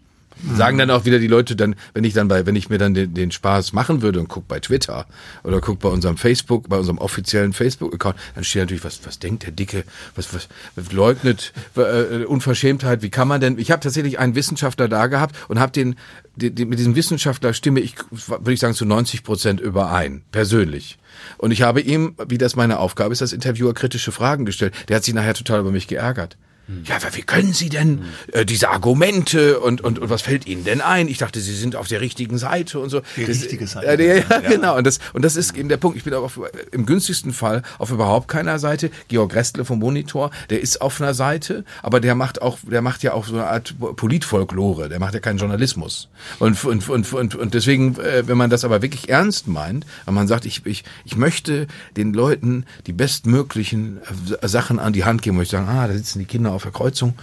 Sagen dann auch wieder die Leute dann, wenn ich dann bei, wenn ich mir dann den, den Spaß machen würde und guck bei Twitter oder guck bei unserem Facebook, bei unserem offiziellen Facebook-Account, dann steht natürlich, was, was denkt der Dicke, was, was, was leugnet äh, Unverschämtheit, wie kann man denn? Ich habe tatsächlich einen Wissenschaftler da gehabt und habe den, den, den, mit diesem Wissenschaftler stimme ich, würde ich sagen, zu 90 Prozent überein, persönlich. Und ich habe ihm, wie das meine Aufgabe ist, als Interviewer kritische Fragen gestellt. Der hat sich nachher total über mich geärgert. Ja, aber wie können Sie denn äh, diese Argumente und, und, und was fällt Ihnen denn ein? Ich dachte, Sie sind auf der richtigen Seite und so. Die das, richtige Seite. Äh, ja, ja, ja, genau. Und das, und das ist eben der Punkt. Ich bin aber auf, im günstigsten Fall auf überhaupt keiner Seite. Georg Restle vom Monitor, der ist auf einer Seite, aber der macht auch, der macht ja auch so eine Art Politfolklore. Der macht ja keinen Journalismus. Und, und, und, und, und deswegen, äh, wenn man das aber wirklich ernst meint, wenn man sagt, ich, ich, ich möchte den Leuten die bestmöglichen äh, Sachen an die Hand geben, wo ich sagen, ah, da sitzen die Kinder auf der Kreuzung.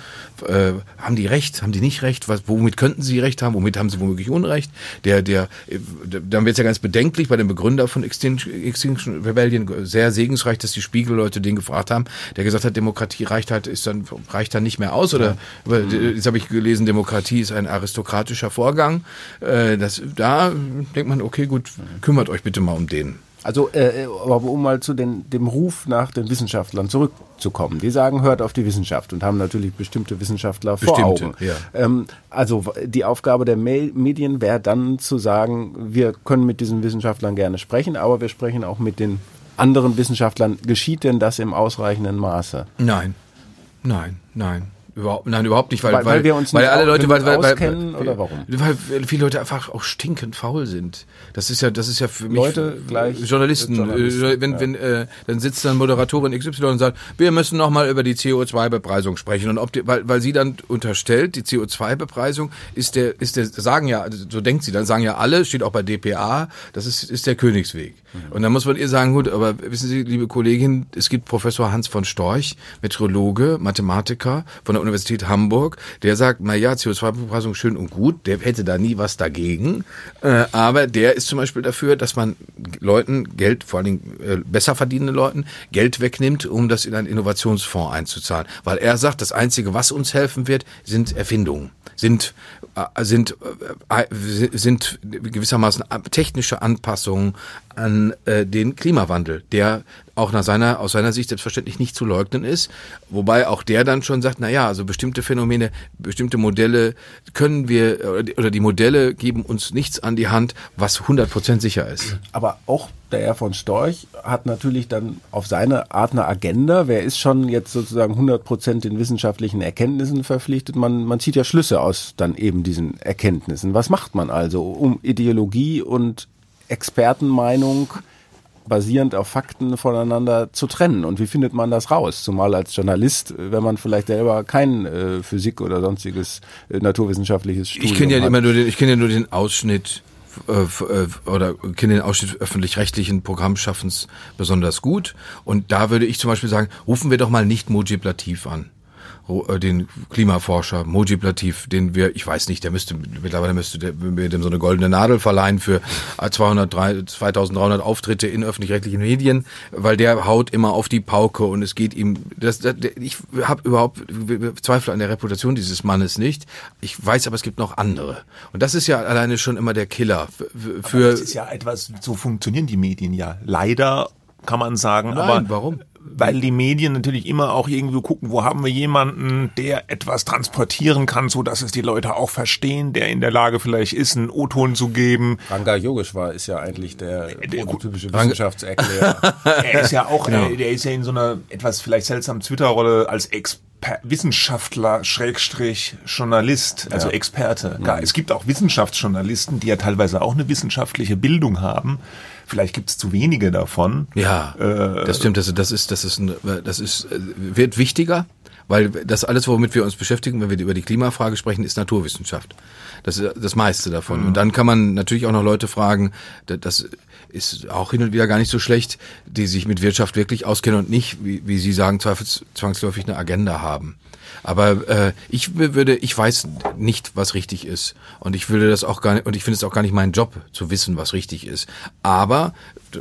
Äh, haben die recht? Haben die nicht recht? Was, womit könnten sie recht haben? Womit haben sie womöglich Unrecht? Der, der, äh, dann wird es ja ganz bedenklich bei dem Begründer von Extinction, Rebellion sehr segensreich, dass die Spiegelleute den gefragt haben, der gesagt hat, Demokratie reicht halt, ist dann, reicht dann nicht mehr aus oder, ja. jetzt habe ich gelesen, Demokratie ist ein aristokratischer Vorgang. Äh, das, da denkt man, okay, gut, kümmert euch bitte mal um den. Also, äh, aber um mal zu den, dem Ruf nach den Wissenschaftlern zurückzukommen. Die sagen, hört auf die Wissenschaft und haben natürlich bestimmte Wissenschaftler bestimmte, vor Augen. Ja. Ähm, also die Aufgabe der Medien wäre dann zu sagen, wir können mit diesen Wissenschaftlern gerne sprechen, aber wir sprechen auch mit den anderen Wissenschaftlern. Geschieht denn das im ausreichenden Maße? Nein, nein, nein Überhaupt, nein, überhaupt nicht, weil, Weil- weil wir uns weil nicht alle Leute, weil, weil, weil, auskennen oder warum? Weil viele Leute einfach auch stinkend faul sind. Das ist ja, das ist ja für mich Leute gleich Journalisten. Journalisten, äh, wenn, wenn, äh, dann sitzt dann Moderatorin XY und sagt, wir müssen noch mal über die CO2-Bepreisung sprechen und ob die, weil, weil sie dann unterstellt, die CO2-Bepreisung ist der, ist der, sagen ja, so denkt sie, dann sagen ja alle, steht auch bei DPA, das ist, ist der Königsweg. Und dann muss man ihr sagen, gut, aber wissen Sie, liebe Kollegin, es gibt Professor Hans von Storch, Meteorologe, Mathematiker von der Universität Hamburg, der sagt, na ja, CO2-Bepreisung schön und gut, der hätte da nie was dagegen, äh, aber der ist zum Beispiel dafür, dass man Leuten Geld, vor allen Dingen äh, besser verdienenden Leuten, Geld wegnimmt, um das in einen Innovationsfonds einzuzahlen. Weil er sagt, das Einzige, was uns helfen wird, sind Erfindungen, sind, äh, sind, äh, äh, sind gewissermaßen technische Anpassungen an äh, den Klimawandel, der auch nach seiner, aus seiner Sicht selbstverständlich nicht zu leugnen ist, wobei auch der dann schon sagt, na ja, also bestimmte Phänomene, bestimmte Modelle können wir, oder die- oder die Modelle geben uns nichts an die Hand, was 100% sicher ist. Aber auch der Herr von Storch hat natürlich dann auf seine Art eine Agenda. Wer ist schon jetzt sozusagen 100 Prozent den wissenschaftlichen Erkenntnissen verpflichtet? Man, man zieht ja Schlüsse aus dann eben diesen Erkenntnissen. Was macht man also, um Ideologie und Expertenmeinung basierend auf Fakten voneinander zu trennen? Und wie findet man das raus? Zumal als Journalist, wenn man vielleicht selber kein äh, Physik oder sonstiges äh, naturwissenschaftliches Studium Ich kenne ja hat. immer nur den, ich kenne ja nur den Ausschnitt äh, äh, oder kenne den Ausschnitt öffentlich-rechtlichen Programmschaffens besonders gut. Und da würde ich zum Beispiel sagen, rufen wir doch mal nicht Mojib Latif an. Äh, Den Klimaforscher Mojib Latif, den wir, ich weiß nicht, der müsste, mittlerweile müsste der, wir dem so eine goldene Nadel verleihen für 200, 2300 Auftritte in öffentlich-rechtlichen Medien, weil der haut immer auf die Pauke und es geht ihm, das, das, ich habe überhaupt Zweifel an der Reputation dieses Mannes nicht. Ich weiß aber, es gibt noch andere. Und das ist ja alleine schon immer der Killer für, für das ist ja etwas, so funktionieren die Medien ja. Leider kann man sagen, Nein, aber warum? Weil die Medien natürlich immer auch irgendwie gucken, wo haben wir jemanden, der etwas transportieren kann, so dass es die Leute auch verstehen, der in der Lage vielleicht ist, einen O-Ton zu geben. Ranga Yogeshwar ist ja eigentlich der der- prototypische Wissenschaftserklärer. Er ist ja auch, Genau. äh, der ist ja in so einer etwas vielleicht seltsamen Twitter-Rolle als Exper Wissenschaftler, Schrägstrich, Journalist, also Experte. Gar, es gibt auch Wissenschaftsjournalisten, die ja teilweise auch eine wissenschaftliche Bildung haben. Vielleicht gibt es zu wenige davon. Ja, das stimmt. Das, das ist, das ist, ein, das ist, äh, wird wichtiger, weil das alles, womit wir uns beschäftigen, wenn wir über die Klimafrage sprechen, ist Naturwissenschaft. Das ist das meiste davon. Und dann kann man natürlich auch noch Leute fragen, da- das ist auch hin und wieder gar nicht so schlecht, die sich mit Wirtschaft wirklich auskennen und nicht, wie, wie Sie sagen, zwangsläufig eine Agenda haben. Aber äh, ich würde, ich weiß nicht, was richtig ist. Und ich würde das auch gar nicht, und ich finde es auch gar nicht mein Job, zu wissen, was richtig ist. Aber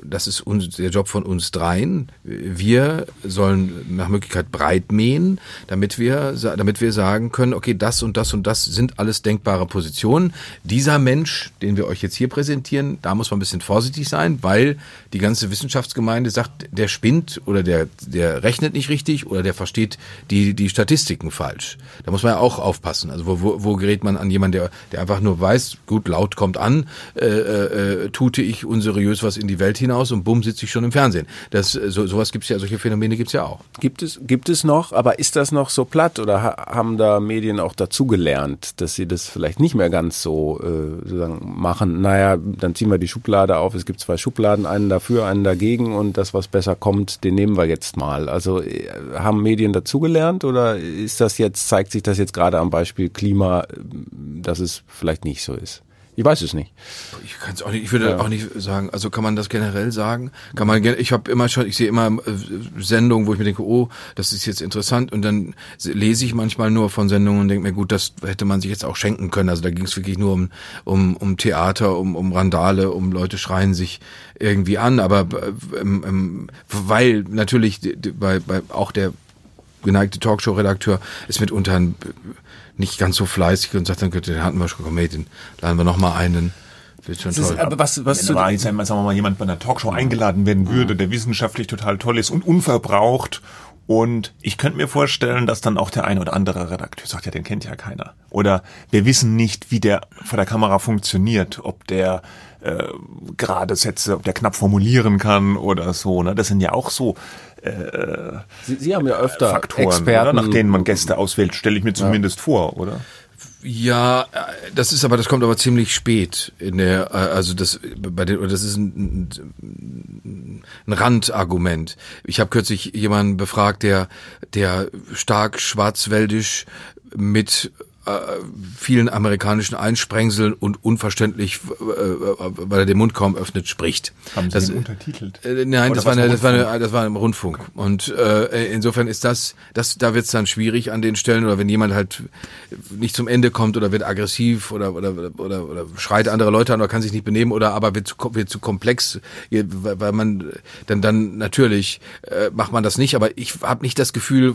das ist uns, der Job von uns dreien. Wir sollen nach Möglichkeit breit mähen, damit wir, damit wir sagen können, okay, das und das und das sind alles denkbare Positionen. Dieser Mensch, den wir euch jetzt hier präsentieren, da muss man ein bisschen vorsichtig sein, weil die ganze Wissenschaftsgemeinde sagt, der spinnt oder der, der rechnet nicht richtig oder der versteht die, die Statistiken falsch. Da muss man ja auch aufpassen. Also wo, wo, wo gerät man an jemanden, der, der einfach nur weiß, gut, laut kommt an, äh, äh, tute ich unseriös was in die Welt hinaus und bumm, sitze ich schon im Fernsehen. Das, äh, so, sowas gibt's ja, solche Phänomene gibt's ja auch. Gibt es, gibt es noch, aber ist das noch so platt oder ha haben da Medien auch dazugelernt, dass sie das vielleicht nicht mehr ganz so äh, sozusagen machen? Naja, dann ziehen wir die Schublade auf, es gibt zwei Schubladen, einen dafür, einen dagegen und das, was besser kommt, den nehmen wir jetzt mal. Also äh, haben Medien dazugelernt oder ist das jetzt, zeigt sich das jetzt gerade am Beispiel Klima, äh, dass es vielleicht nicht so ist? Ich weiß es nicht. Ich kann es auch nicht, ich würde auch nicht sagen, also kann man das generell sagen? Kann man ich habe immer schon, ich sehe immer äh, Sendungen, wo ich mir denke, oh, das ist jetzt interessant und dann se- lese ich manchmal nur von Sendungen und denke mir, gut, das hätte man sich jetzt auch schenken können. Also da ging es wirklich nur um um um Theater, um um Randale, um Leute schreien sich irgendwie an, aber äh, ähm, ähm, weil natürlich bei, bei auch der geneigte Talkshow-Redakteur ist mitunter ein, nicht ganz so fleißig und sagt dann, den hatten wir schon, komm, den laden wir noch mal einen. Wird schon toll. aber was, was Wenn aber jetzt einmal, sagen wir mal, jemand bei einer Talkshow eingeladen werden würde, der wissenschaftlich total toll ist und unverbraucht. Und ich könnte mir vorstellen, dass dann auch der ein oder andere Redakteur sagt, ja, den kennt ja keiner. Oder wir wissen nicht, wie der vor der Kamera funktioniert, ob der äh, gerade Sätze, ob der knapp formulieren kann oder so. Ne? Das sind ja auch so äh, Sie, Sie haben ja öfter Faktoren, Experten, oder? nach denen man Gäste auswählt, stelle ich mir zumindest vor, oder? Ja, äh, das ist aber, das kommt aber ziemlich spät in der, äh, also das bei den, das ist ein, ein, Randargument. Ich habe kürzlich jemanden befragt, der, der stark schwarzwäldisch mit vielen amerikanischen Einsprengseln und unverständlich, äh, weil er den Mund kaum öffnet, spricht. Haben Sie das, untertitelt? Äh, nein, das war, eine, das, war eine, das war im Rundfunk. Und äh, insofern ist das, das da wird es dann schwierig an den Stellen oder wenn jemand halt nicht zum Ende kommt oder wird aggressiv oder oder oder, oder schreit andere Leute an oder kann sich nicht benehmen oder aber wird zu, wird zu komplex, weil man dann dann natürlich äh, macht man das nicht. Aber ich habe nicht das Gefühl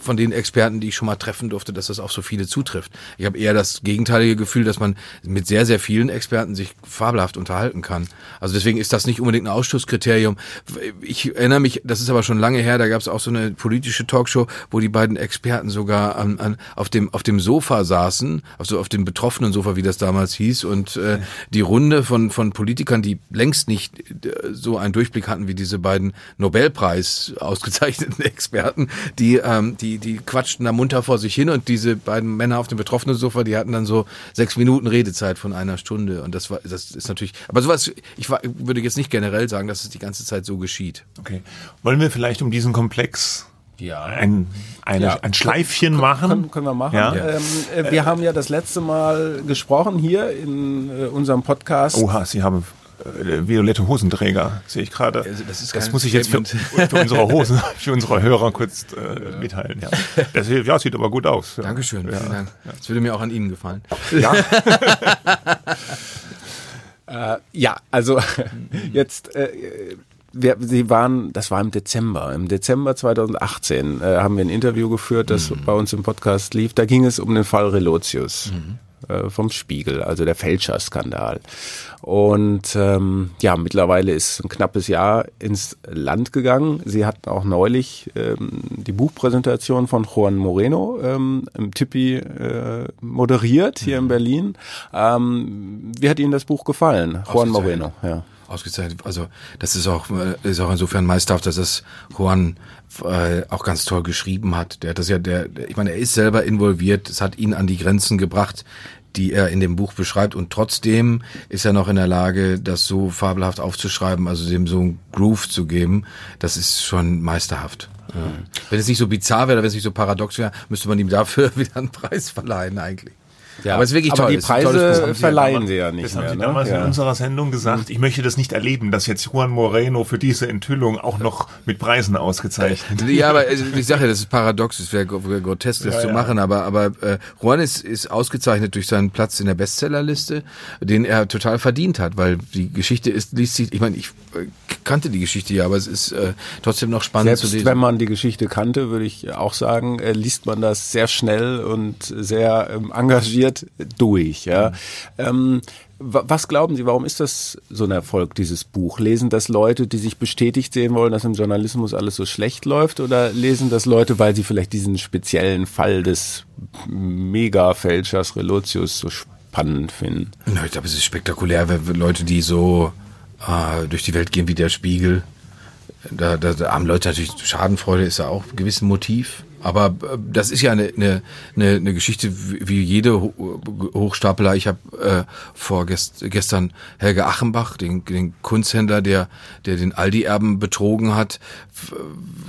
von den Experten, die ich schon mal treffen durfte, dass das auf so viele zutrifft. Ich habe eher das gegenteilige Gefühl, dass man mit sehr, sehr vielen Experten sich fabelhaft unterhalten kann. Also deswegen ist das nicht unbedingt ein Ausschlusskriterium. Ich erinnere mich, das ist aber schon lange her, da gab es auch so eine politische Talkshow, wo die beiden Experten sogar an, an, auf, dem, auf dem Sofa saßen, also auf dem betroffenen Sofa, wie das damals hieß, und äh, die Runde von, von Politikern, die längst nicht äh, so einen Durchblick hatten wie diese beiden Nobelpreis ausgezeichneten Experten, die, ähm, die, die quatschten da munter vor sich hin und diese beiden Männer auf dem betroffenen Sofa, die hatten dann so sechs Minuten Redezeit von einer Stunde und das war, das ist natürlich, aber sowas, ich war, würde jetzt nicht generell sagen, dass es die ganze Zeit so geschieht. Okay. Wollen wir vielleicht um diesen Komplex Ja. ein, eine, Ja. ein Schleifchen machen? Können, können wir machen. Ja. Ähm, äh, wir haben ja das letzte Mal gesprochen hier in äh, unserem Podcast. Oha, Sie haben violette Hosenträger, sehe ich gerade. Also das das muss ich jetzt für, für unsere Hosen, für unsere Hörer kurz äh, mitteilen. Ja. Das ja, sieht aber gut aus. Ja. Dankeschön, vielen Dank. Das würde mir auch an Ihnen gefallen. Ja, Äh, ja, also jetzt. Äh, wir, Sie waren, das war im Dezember. Im Dezember 2018 äh, haben wir ein Interview geführt, das bei uns im Podcast lief. Da ging es um den Fall Relotius äh, vom Spiegel, also der Fälscherskandal. Und ähm, ja, mittlerweile ist ein knappes Jahr ins Land gegangen. Sie hatten auch neulich ähm, die Buchpräsentation von Juan Moreno ähm, im Tippi äh, moderiert hier in Berlin. Ähm, wie hat Ihnen das Buch gefallen, Juan. Moreno? Ja. Ausgezeichnet. Also das ist auch ist auch insofern meisterhaft, dass es Juan äh, auch ganz toll geschrieben hat. Der hat das ja, der, ich meine, er ist selber involviert. Es hat ihn an die Grenzen gebracht, die er in dem Buch beschreibt. Und trotzdem ist er noch in der Lage, das so fabelhaft aufzuschreiben, also dem so einen Groove zu geben. Das ist schon meisterhaft. Ja. Wenn es nicht so bizarr wäre, wenn es nicht so paradox wäre, müsste man ihm dafür wieder einen Preis verleihen eigentlich. Ja, Aber es ist wirklich aber toll. die Preise haben Sie verleihen sie ja nicht das haben mehr. Sie ne? damals ja. in unserer Sendung gesagt. Ich möchte das nicht erleben, dass jetzt Juan Moreno für diese Enthüllung auch noch mit Preisen ausgezeichnet wird. Ja, aber also, ich sage ja, das ist paradox, es wäre wär grotesk, das Ja, zu ja. machen, aber, aber äh, Juan ist, ist ausgezeichnet durch seinen Platz in der Bestsellerliste, den er total verdient hat, weil die Geschichte ist, liest sich, ich meine, ich äh, kannte die Geschichte ja, aber es ist äh, trotzdem noch spannend zu Selbst lesen. wenn man die Geschichte kannte, würde ich auch sagen, äh, liest man das sehr schnell und sehr ähm, engagiert durch. Ja. Ähm, wa- was glauben Sie, warum ist das so ein Erfolg, dieses Buch? Lesen das Leute, die sich bestätigt sehen wollen, dass im Journalismus alles so schlecht läuft? Oder lesen das Leute, weil sie vielleicht diesen speziellen Fall des Mega-Fälschers Relotius so spannend finden? Ich glaube, es ist spektakulär, wenn Leute, die so äh, durch die Welt gehen wie der Spiegel, da, da, da haben Leute natürlich Schadenfreude ist ja auch ein gewisses Motiv. Aber äh, das ist ja eine, eine, eine, Geschichte wie jede Ho- Hochstapler. Ich habe äh, vor gest, gestern Helge Achenbach, den, den Kunsthändler, der, der den Aldi-Erben betrogen hat,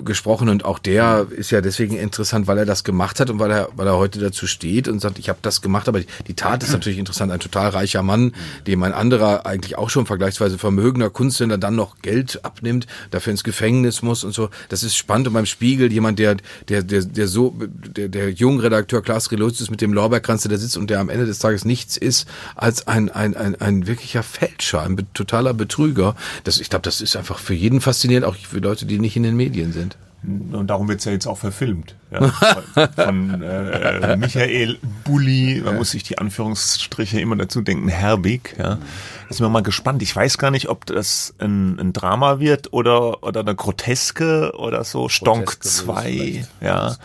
gesprochen. Und auch der ist ja deswegen interessant, weil er das gemacht hat und weil er, weil er heute dazu steht und sagt, ich habe das gemacht. Aber die, die Tat ist natürlich interessant. Ein total reicher Mann, dem ein anderer eigentlich auch schon vergleichsweise vermögender Kunsthändler dann noch Geld abnimmt, dafür ins Gefängnis muss und so. Das ist spannend. Und beim Spiegel jemand, der, der, der, der so, der, der Jungredakteur Klaas Relotius mit dem Lorbeerkranz, der sitzt und der am Ende des Tages nichts ist als ein, ein, ein, ein wirklicher Fälscher, ein totaler Betrüger. Das, ich glaube, das ist einfach für jeden faszinierend, auch für Leute, die nicht in den Medien sind. Und darum wird's ja jetzt auch verfilmt. Ja, von von äh, Michael Bulli, man muss sich die Anführungsstriche immer dazu denken, Herbig. Ja. Da sind wir mal gespannt. Ich weiß gar nicht, ob das ein, ein Drama wird oder, oder eine Groteske oder so. Stonk Groteske 2. vielleicht. Ja.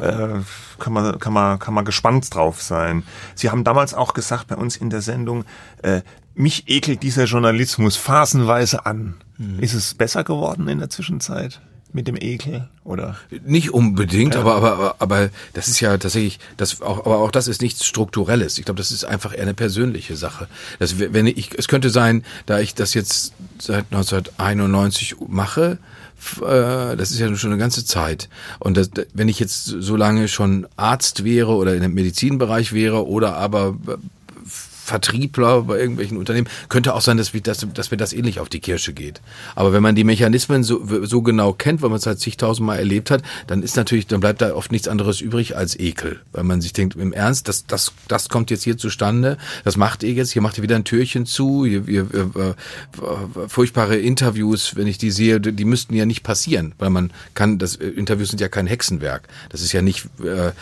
Äh, kann, man, kann, man, kann man gespannt drauf sein. Sie haben damals auch gesagt bei uns in der Sendung, äh, mich ekelt dieser Journalismus phasenweise an. Ist es besser geworden in der Zwischenzeit? Mit dem Ekel oder? Nicht unbedingt, ja. aber, aber, aber, aber das ist ja tatsächlich, das auch, aber auch das ist nichts Strukturelles. Ich glaube, das ist einfach eher eine persönliche Sache. Das, wenn ich, es könnte sein, da ich das jetzt seit 1991 mache, äh, das ist ja schon eine ganze Zeit. Und das, wenn ich jetzt so lange schon Arzt wäre oder in dem Medizinbereich wäre oder aber Vertriebler bei irgendwelchen Unternehmen. Könnte auch sein, dass, wir, dass, dass mir das ähnlich auf die Kirsche geht. Aber wenn man die Mechanismen so, so genau kennt, weil man es halt zigtausendmal erlebt hat, dann ist natürlich, dann bleibt da oft nichts anderes übrig als Ekel. Weil man sich denkt, im Ernst, das, das, das kommt jetzt hier zustande, das macht ihr jetzt, hier macht ihr wieder ein Türchen zu, ihr, ihr, äh, äh, furchtbare Interviews, wenn ich die sehe, die müssten ja nicht passieren, weil man kann, das äh, Interviews sind ja kein Hexenwerk. Das ist ja nicht,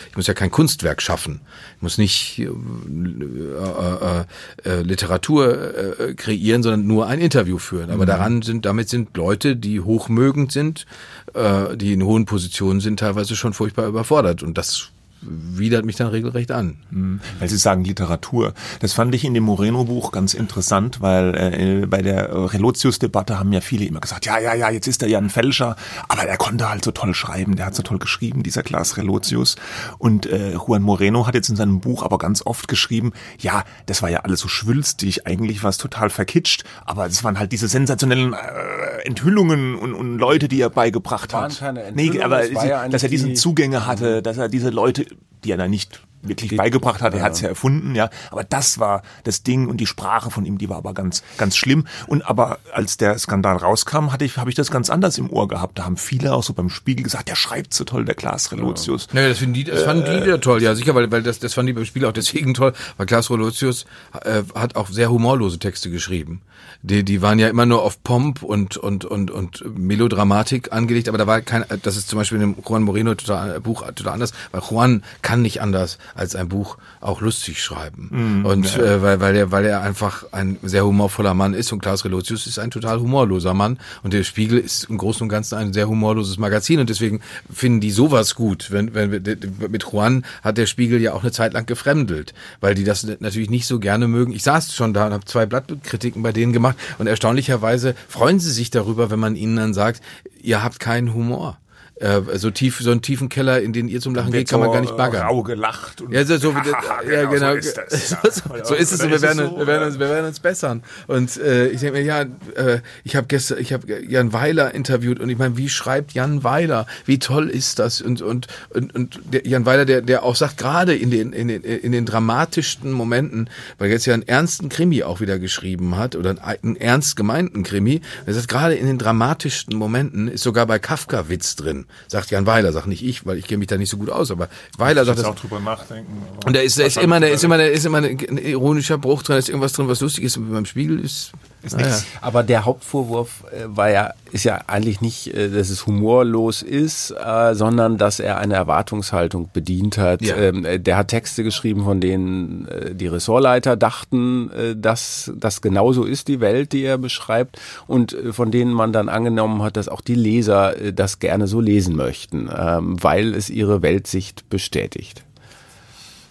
ich muss ja kein Kunstwerk schaffen. Ich muss nicht äh, äh, äh, Literatur äh, kreieren, sondern nur ein Interview führen. Aber mhm. daran sind, damit sind Leute, die hochmögend sind, äh, die in hohen Positionen sind, teilweise schon furchtbar überfordert. Und das widert mich dann regelrecht an. Hm. Weil Sie sagen Literatur. Das fand ich in dem Moreno-Buch ganz interessant, weil äh, bei der Relotius-Debatte haben ja viele immer gesagt, ja, ja, ja, jetzt ist er ja ein Fälscher, aber er konnte halt so toll schreiben, der hat so toll geschrieben, dieser Klaas Relotius. Und äh, Juan Moreno hat jetzt in seinem Buch aber ganz oft geschrieben, ja, das war ja alles so schwülstig, eigentlich war es total verkitscht, aber es waren halt diese sensationellen äh, Enthüllungen und, und Leute, die er beigebracht hat. Nee, aber sie, ja dass er diese Zugänge hatte, dass er diese Leute die er da nicht wirklich beigebracht hat. Er ja. hat es ja erfunden, ja. Aber das war das Ding und die Sprache von ihm, die war aber ganz, ganz schlimm. Und aber als der Skandal rauskam, hatte ich, habe ich das ganz anders im Ohr gehabt. Da haben viele auch so beim Spiegel gesagt, der schreibt so toll, der Klaas Relotius. Ja, das, finden die, das fanden die wieder toll, ja sicher, weil, weil das, das fanden die beim Spiegel auch deswegen toll, weil Klaas Relotius äh, hat auch sehr humorlose Texte geschrieben. Die, die waren ja immer nur auf Pomp und, und, und, und Melodramatik angelegt, aber da war kein, das ist zum Beispiel in dem Juan Moreno total, Buch total anders, weil Juan kann nicht anders als ein Buch auch lustig schreiben. Mm, und ja. äh, weil, weil er, weil er einfach ein sehr humorvoller Mann ist und Klaus Relotius ist ein total humorloser Mann und der Spiegel ist im Großen und Ganzen ein sehr humorloses Magazin und deswegen finden die sowas gut. Wenn, wenn mit Juan hat der Spiegel ja auch eine Zeit lang gefremdelt, weil die das natürlich nicht so gerne mögen. Ich saß schon da und habe zwei Blattkritiken bei denen gemacht und erstaunlicherweise freuen sie sich darüber, wenn man ihnen dann sagt, ihr habt keinen Humor äh, so tief, so einen tiefen Keller, in den ihr zum Lachen geht, kann man gar nicht baggern. Rau gelacht. Und ja, so, so, ja, genau. So ist, das, ja. so, so ist es und wir werden, so, wir, werden uns, wir werden uns bessern. Und äh, ich denke mir, ja, äh, ich habe gestern, ich habe Jan Weiler interviewt und ich meine, wie schreibt Jan Weiler? Wie toll ist das? Und und und, und der Jan Weiler, der der auch sagt, gerade in den in den in den dramatischsten Momenten, weil er jetzt ja einen ernsten Krimi auch wieder geschrieben hat oder einen, einen ernst gemeinten Krimi, er sagt, gerade in den dramatischsten Momenten ist sogar bei Kafka Witz drin sagt Jan Weiler, sagt nicht ich, weil ich kenne mich da nicht so gut aus, aber Weiler ich sagt das. auch drüber nachdenken. Und da ist, da ist immer, da ist immer, da ist immer ein ironischer Bruch drin, da ist irgendwas drin, was lustig ist. Und beim Spiegel ist, ist naja. Aber der Hauptvorwurf äh, war ja, ist ja eigentlich nicht, äh, dass es humorlos ist, äh, sondern dass er eine Erwartungshaltung bedient hat. Ja. Ähm, der hat Texte geschrieben, von denen die Ressortleiter dachten, dass das genauso ist, die Welt, die er beschreibt, und von denen man dann angenommen hat, dass auch die Leser das gerne so lesen möchten, ähm, weil es ihre Weltsicht bestätigt.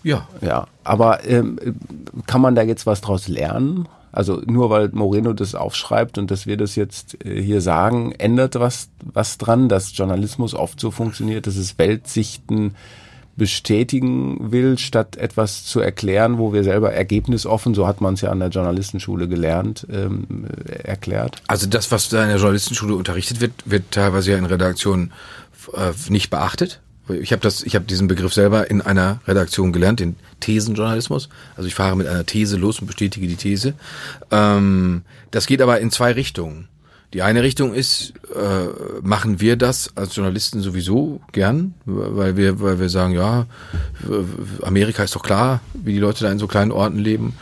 Ja. Ja, aber ähm, kann man da jetzt was draus lernen? Also nur weil Moreno das aufschreibt und dass wir das jetzt äh, hier sagen, ändert was, was dran, dass Journalismus oft so funktioniert, dass es Weltsichten bestätigen will, statt etwas zu erklären, wo wir selber ergebnisoffen, so hat man es ja an der Journalistenschule gelernt, ähm, erklärt. Also das, was da in der Journalistenschule unterrichtet wird, wird teilweise ja in Redaktionen äh, nicht beachtet. Ich habe das, ich habe diesen Begriff selber in einer Redaktion gelernt, den Thesenjournalismus. Also ich fahre mit einer These los und bestätige die These. Ähm, das geht aber in zwei Richtungen. Die eine Richtung ist, äh, machen wir das als Journalisten sowieso gern, weil wir, weil wir sagen, ja, Amerika ist doch klar, wie die Leute da in so kleinen Orten leben.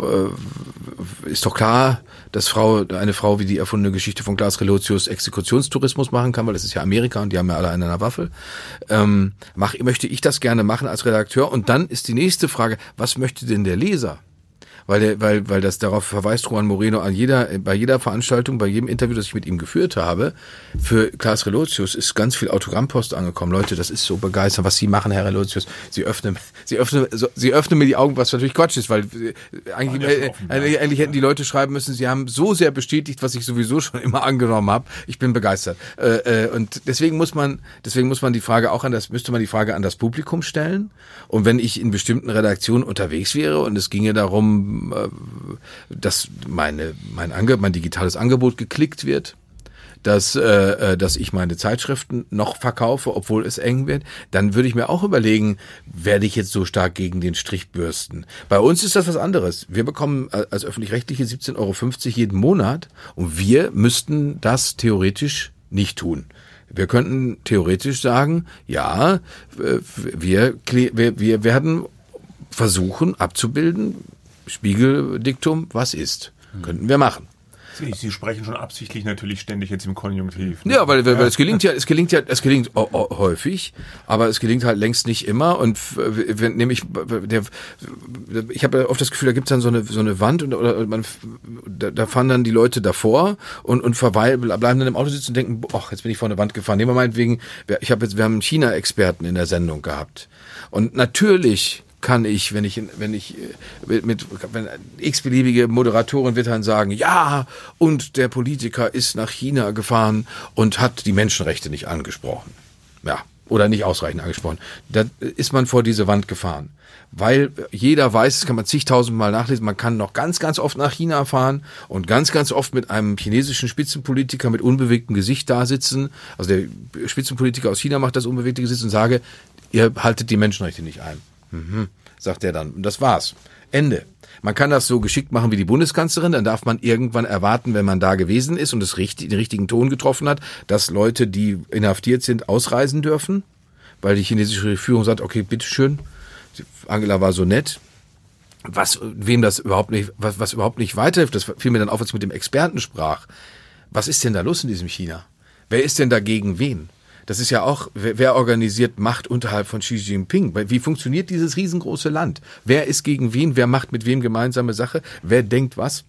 Äh, ist doch klar, dass Frau, eine Frau wie die erfundene Geschichte von Glas Relotius Exekutionstourismus machen kann, weil das ist ja Amerika und die haben ja alle einen an der Waffel. Ähm, mach, möchte ich das gerne machen als Redakteur? Und dann ist die nächste Frage, was möchte denn der Leser? Weil der, weil, weil das darauf verweist Juan Moreno an jeder, bei jeder Veranstaltung, bei jedem Interview, das ich mit ihm geführt habe, für Klaas Relotius ist ganz viel Autogrammpost angekommen. Leute, das ist so begeisternd, was Sie machen, Herr Relotius. Sie öffnen, Sie öffnen, so, Sie öffnen mir die Augen, was natürlich Quatsch ist, weil äh, eigentlich, äh, eigentlich, eigentlich hätten die Leute schreiben müssen, Sie haben so sehr bestätigt, was ich sowieso schon immer angenommen habe. Ich bin begeistert. Äh, äh, und deswegen muss man, deswegen muss man die Frage auch an das, müsste man die Frage an das Publikum stellen. Und wenn ich in bestimmten Redaktionen unterwegs wäre und es ginge darum, dass meine, mein, Ange mein digitales Angebot geklickt wird, dass, äh, äh, dass ich meine Zeitschriften noch verkaufe, obwohl es eng wird, dann würde ich mir auch überlegen, werde ich jetzt so stark gegen den Strich bürsten. Bei uns ist das was anderes. Wir bekommen als öffentlich-rechtliche 17,50 Euro jeden Monat und wir müssten das theoretisch nicht tun. Wir könnten theoretisch sagen, ja, äh, wir, wir, wir werden versuchen abzubilden, Spiegeldiktum, was ist. Könnten wir machen. Sie, Sie sprechen schon absichtlich natürlich ständig jetzt im Konjunktiv. Ne? Ja, weil, weil, weil es gelingt ja, es gelingt ja, es gelingt häufig, aber es gelingt halt längst nicht immer. Und wenn nämlich der, ich habe oft das Gefühl, da gibt's dann so eine so eine Wand und oder man, da, da fahren dann die Leute davor und und verweilen, bleiben dann im Auto sitzen und denken, ach, jetzt bin ich vor eine Wand gefahren. Nehmen wir meinetwegen, ich habe jetzt, wir haben China-Experten in der Sendung gehabt und natürlich kann ich, wenn ich, wenn ich mit, mit wenn x-beliebige Moderatoren wird dann sagen, ja, und der Politiker ist nach China gefahren und hat die Menschenrechte nicht angesprochen. Ja, oder nicht ausreichend angesprochen. Da ist man vor diese Wand gefahren. Weil jeder weiß, das kann man zigtausendmal nachlesen, man kann noch ganz, ganz oft nach China fahren und ganz, ganz oft mit einem chinesischen Spitzenpolitiker mit unbewegtem Gesicht da sitzen. Also der Spitzenpolitiker aus China macht das unbewegte Gesicht und sage, ihr haltet die Menschenrechte nicht ein. Mhm, sagt er dann. Und das war's. Ende. Man kann das so geschickt machen wie die Bundeskanzlerin, dann darf man irgendwann erwarten, wenn man da gewesen ist und das richtig, den richtigen Ton getroffen hat, dass Leute, die inhaftiert sind, ausreisen dürfen, weil die chinesische Führung sagt, okay, bitteschön, Angela war so nett. Was, wem das überhaupt nicht, was, was überhaupt nicht weiterhilft, das fiel mir dann auf, als ich mit dem Experten sprach. Was ist denn da los in diesem China? Wer ist denn dagegen wen? Das ist ja auch, wer, wer organisiert Macht unterhalb von Xi Jinping? Wie funktioniert dieses riesengroße Land? Wer ist gegen wen? Wer macht mit wem gemeinsame Sache? Wer denkt was?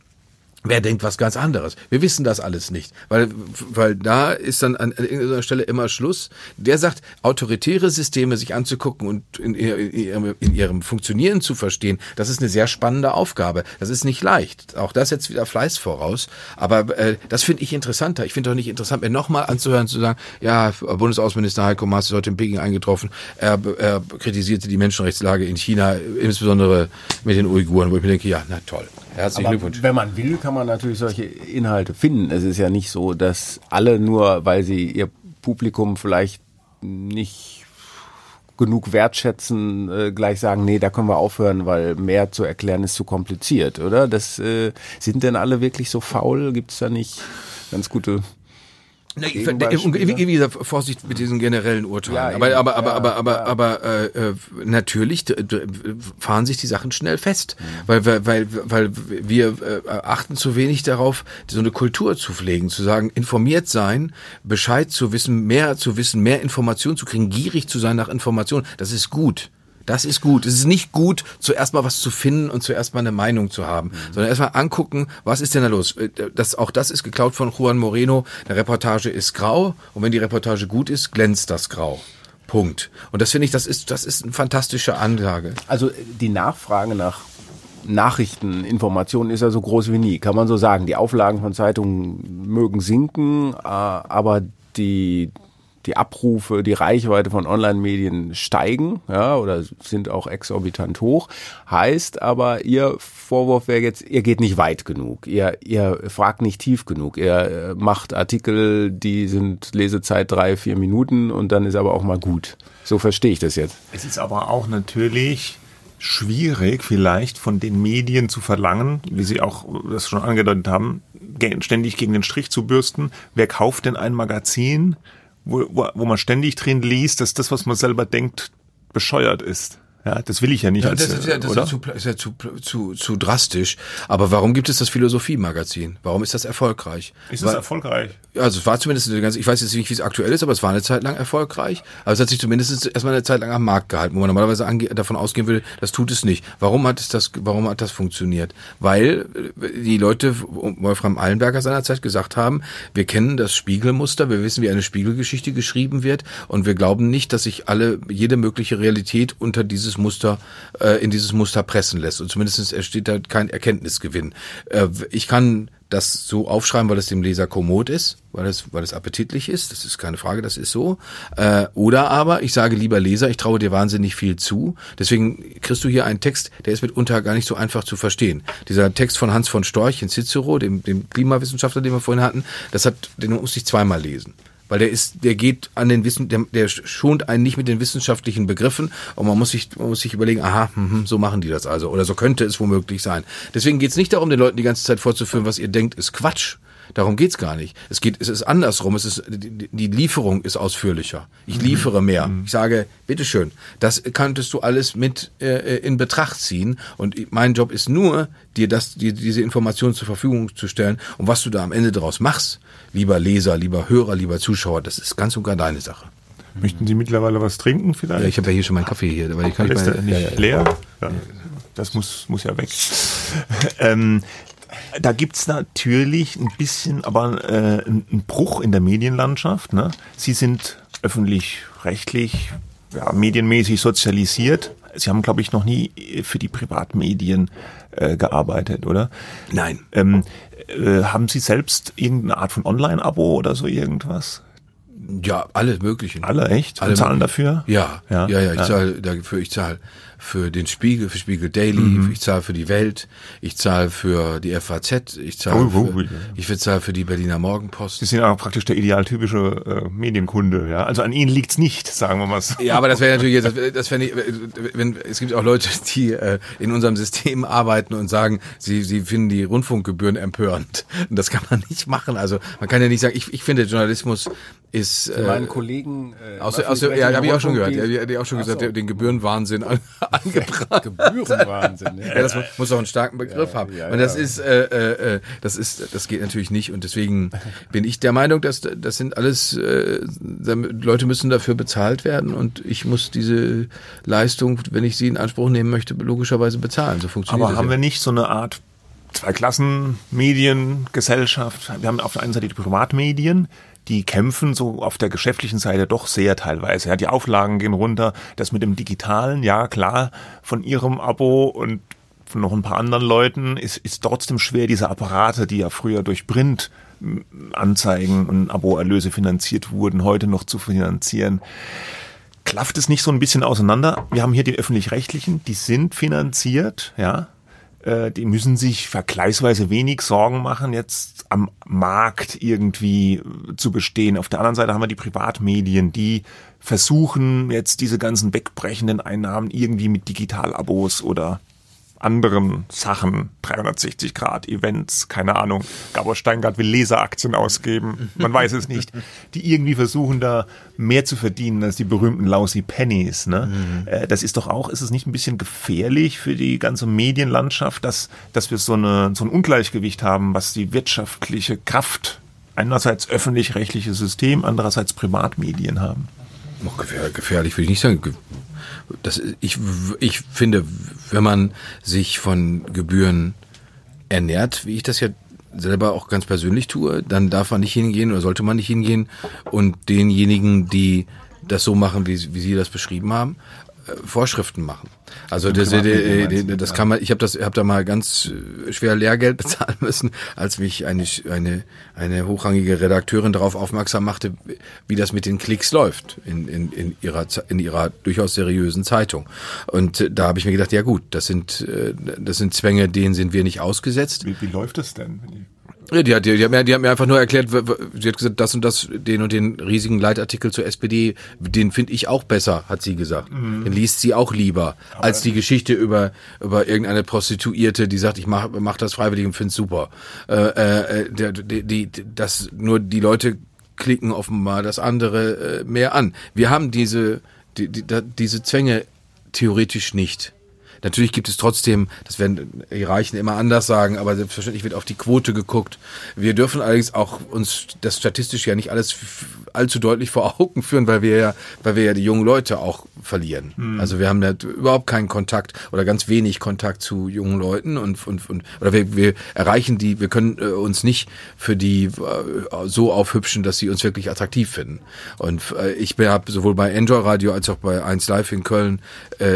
Wer denkt was ganz anderes? Wir wissen das alles nicht, weil, weil da ist dann an irgendeiner Stelle immer Schluss. Der sagt, autoritäre Systeme sich anzugucken und in, ihrem, in ihrem Funktionieren zu verstehen, das ist eine sehr spannende Aufgabe. Das ist nicht leicht. Auch das setzt wieder Fleiß voraus. Aber äh, das finde ich interessanter. Ich finde doch nicht interessant, mir nochmal anzuhören, zu sagen, ja, Bundesaußenminister Heiko Maas ist heute in Peking eingetroffen. Er, er kritisierte die Menschenrechtslage in China, insbesondere mit den Uiguren, wo ich mir denke, ja, na toll. Herzlichen Glückwunsch. Wenn man will, kann man natürlich solche Inhalte finden. Es ist ja nicht so, dass alle nur, weil sie ihr Publikum vielleicht nicht genug wertschätzen, äh, gleich sagen, nee, da können wir aufhören, weil mehr zu erklären ist zu kompliziert, oder? Das äh, sind denn alle wirklich so faul? Gibt es da nicht ganz gute Ne, ich, wie gesagt, Vorsicht mit diesen generellen Urteilen. Ja, aber, aber, aber, aber, aber, ja. aber, äh, äh, natürlich fahren sich die Sachen schnell fest, mhm. weil, weil, weil, weil wir äh, achten zu wenig darauf, so eine Kultur zu pflegen, zu sagen, informiert sein, Bescheid zu wissen, mehr zu wissen, mehr Informationen zu kriegen, gierig zu sein nach Informationen. Das ist gut. Das ist gut. Es ist nicht gut, zuerst mal was zu finden und zuerst mal eine Meinung zu haben, mhm. sondern erstmal angucken, was ist denn da los? Äh, das, auch das ist geklaut von Juan Moreno. Eine Reportage ist grau und wenn die Reportage gut ist, glänzt das grau. Punkt. Und das finde ich, das ist, das ist eine fantastische Anlage. Also die Nachfrage nach Nachrichten, Informationen ist ja so groß wie nie, kann man so sagen. Die Auflagen von Zeitungen mögen sinken, äh, aber die, die Abrufe, die Reichweite von Online-Medien steigen, ja, oder sind auch exorbitant hoch. Heißt aber, ihr Vorwurf wäre jetzt, ihr geht nicht weit genug. Ihr, ihr fragt nicht tief genug. Ihr äh, macht Artikel, die sind Lesezeit drei, vier Minuten und dann ist aber auch mal gut. So verstehe ich das jetzt. Es ist aber auch natürlich schwierig, vielleicht von den Medien zu verlangen, wie Sie auch das schon angedeutet haben, ständig gegen den Strich zu bürsten. Wer kauft denn ein Magazin, wo, wo, wo man ständig drin liest, dass das, was man selber denkt, bescheuert ist. Ja, das will ich ja nicht. Ja, als, das ist ja, das oder? ist, zu, ist ja zu, zu, zu drastisch. Aber warum gibt es das Philosophie-Magazin? Warum ist das erfolgreich? ist es erfolgreich? Also es war zumindest eine ganze, ich weiß jetzt nicht, wie es aktuell ist, aber es war eine Zeit lang erfolgreich. Aber es hat sich zumindest erstmal eine Zeit lang am Markt gehalten, wo man normalerweise davon ausgehen würde, das tut es nicht. Warum hat es das, warum hat das funktioniert? Weil äh, die Leute, Wolfram Eilenberger seinerzeit gesagt haben, wir kennen das Spiegelmuster, wir wissen, wie eine Spiegelgeschichte geschrieben wird und wir glauben nicht, dass sich alle, jede mögliche Realität unter dieses Muster, äh, in dieses Muster pressen lässt. Und zumindest entsteht da kein Erkenntnisgewinn. Äh, ich kann das so aufschreiben, weil es dem Leser kommod ist, weil es, weil es appetitlich ist. Das ist keine Frage, das ist so. Äh, oder aber ich sage lieber Leser, ich traue dir wahnsinnig viel zu. Deswegen kriegst du hier einen Text, der ist mitunter gar nicht so einfach zu verstehen. Dieser Text von Hans von Storch in Cicero, dem, dem Klimawissenschaftler, den wir vorhin hatten, das hat, den muss ich zweimal lesen weil der ist, der geht an den Wissen, der, der schont einen nicht mit den wissenschaftlichen Begriffen und man muss sich, man muss sich überlegen, aha, hm, so machen die das also oder so könnte es womöglich sein. Deswegen geht es nicht darum, den Leuten die ganze Zeit vorzuführen, was ihr denkt, ist Quatsch. Darum geht's gar nicht. Es geht, es ist andersrum. Es ist die, die Lieferung ist ausführlicher. Ich liefere mehr. Ich sage, bitteschön, das könntest du alles mit äh, in Betracht ziehen. Und mein Job ist nur, dir das, dir diese Informationen zur Verfügung zu stellen. Und was du da am Ende daraus machst, lieber Leser, lieber Hörer, lieber Zuschauer, das ist ganz und gar deine Sache. Möchten Sie mittlerweile was trinken vielleicht? Ja, ich habe ja hier schon meinen Kaffee hier, aber ich kann ist nicht meine, nicht ja, ja. leer? Ja. Das muss, muss ja weg. ähm, da gibt's natürlich ein bisschen, aber äh, einen Bruch in der Medienlandschaft. Ne? Sie sind öffentlich-rechtlich, ja, medienmäßig sozialisiert. Sie haben, glaube ich, noch nie für die Privatmedien äh, gearbeitet, oder? Nein. Ähm, äh, haben Sie selbst irgendeine Art von Online-Abo oder so irgendwas? Ja, alle möglichen. Alle echt? Alle zahlen dafür? Ja, Ja, ja, ja, ich ja. zahle dafür, ich zahle für den Spiegel, für Spiegel Daily, Mhm. ich zahle für die Welt, ich zahle für die FAZ, ich zahle Oh, oh, für, ja. ich zahle für die Berliner Morgenpost. Sie sind auch praktisch der idealtypische äh, Medienkunde, ja. Also an Ihnen liegt's nicht, sagen wir mal so. Ja, aber das wäre natürlich jetzt, das, wär- das wäre nicht, wenn es gibt auch Leute, die äh, in unserem System arbeiten und sagen, sie sie finden die Rundfunkgebühren empörend. Und das kann man nicht machen. Also man kann ja nicht sagen, ich ich finde Journalismus ist Zu äh, meinen Kollegen. Äh, aus, aus, ja, habe ich auch schon gehört. Ja, Ja, die, die auch schon Ach gesagt, so. den Gebührenwahnsinn an, angebracht. Gebührenwahnsinn. Ja. Ja, das mu- muss auch einen starken Begriff haben. ja, und das ja. ist, äh, äh, äh, das ist, das geht natürlich nicht. Und deswegen bin ich der Meinung, dass das sind alles äh, Leute müssen dafür bezahlt werden und ich muss diese Leistung, wenn ich sie in Anspruch nehmen möchte, logischerweise bezahlen. So funktioniert Aber das haben ja. wir nicht so eine Art Zwei-Klassen-Mediengesellschaft? Wir haben auf der einen Seite die Privatmedien, die kämpfen so auf der geschäftlichen Seite doch sehr teilweise. Ja, die Auflagen gehen runter. Das mit dem Digitalen, ja klar, von ihrem Abo und von noch ein paar anderen Leuten ist, ist trotzdem schwer, diese Apparate, die ja früher durch Print m, Anzeigen und Aboerlöse finanziert wurden, heute noch zu finanzieren klafft es nicht so ein bisschen auseinander? Wir haben hier die öffentlich-rechtlichen, die sind finanziert, ja. Äh, Die müssen sich vergleichsweise wenig Sorgen machen, jetzt am Markt irgendwie äh, zu bestehen. Auf der anderen Seite haben wir die Privatmedien, die versuchen jetzt diese ganzen wegbrechenden Einnahmen irgendwie mit Digitalabos oder anderen Sachen, 360 Grad Events, keine Ahnung. Gabor Steingart will Leseraktien ausgeben, man weiß es nicht. Die irgendwie versuchen da mehr zu verdienen als die berühmten lousy Pennies. Ne? Äh, Das ist doch auch, ist es nicht ein bisschen gefährlich für die ganze Medienlandschaft, dass, dass wir so, eine, so ein Ungleichgewicht haben, was die wirtschaftliche Kraft einerseits öffentlich-rechtliche System, andererseits Privatmedien haben. Noch gefähr, gefährlich würde ich nicht sagen. Das, ich, ich finde, wenn man sich von Gebühren ernährt, wie ich das ja selber auch ganz persönlich tue, dann darf man nicht hingehen oder sollte man nicht hingehen. Und denjenigen, die das so machen, wie, wie Sie das beschrieben haben, Vorschriften machen. Also das, du, das kann man, ich habe das, habe da mal ganz schwer Lehrgeld bezahlen müssen, als mich eine eine eine hochrangige Redakteurin darauf aufmerksam machte, wie das mit den Klicks läuft in in in ihrer in ihrer durchaus seriösen Zeitung. Und äh, da habe ich mir gedacht, ja gut, das sind äh, das sind Zwänge, denen sind wir nicht ausgesetzt. Wie, wie läuft das denn? Ja, die hat, die, die, hat mir, die hat mir einfach nur erklärt, sie hat gesagt, das und das, den und den riesigen Leitartikel zur SPD, den finde ich auch besser, hat sie gesagt. Den liest sie auch lieber, als die Geschichte über, über irgendeine Prostituierte, die sagt, ich mach, mach das freiwillig und find's super. Äh, äh, der, die, die, das, nur die Leute klicken offenbar das andere äh, mehr an. Wir haben diese, die, die, diese Zwänge theoretisch nicht. Natürlich gibt es trotzdem, das werden die Reichen immer anders sagen, aber selbstverständlich wird auf die Quote geguckt. Wir dürfen allerdings auch uns das statistisch ja nicht alles allzu deutlich vor Augen führen, weil wir ja, weil wir ja die jungen Leute auch verlieren. Mhm. Also wir haben ja überhaupt keinen Kontakt oder ganz wenig Kontakt zu jungen Leuten und, und, und oder wir, wir erreichen die, wir können äh, uns nicht für die äh, so aufhübschen, dass sie uns wirklich attraktiv finden. Und äh, ich habe sowohl bei Enjoy Radio als auch bei 1 Live in Köln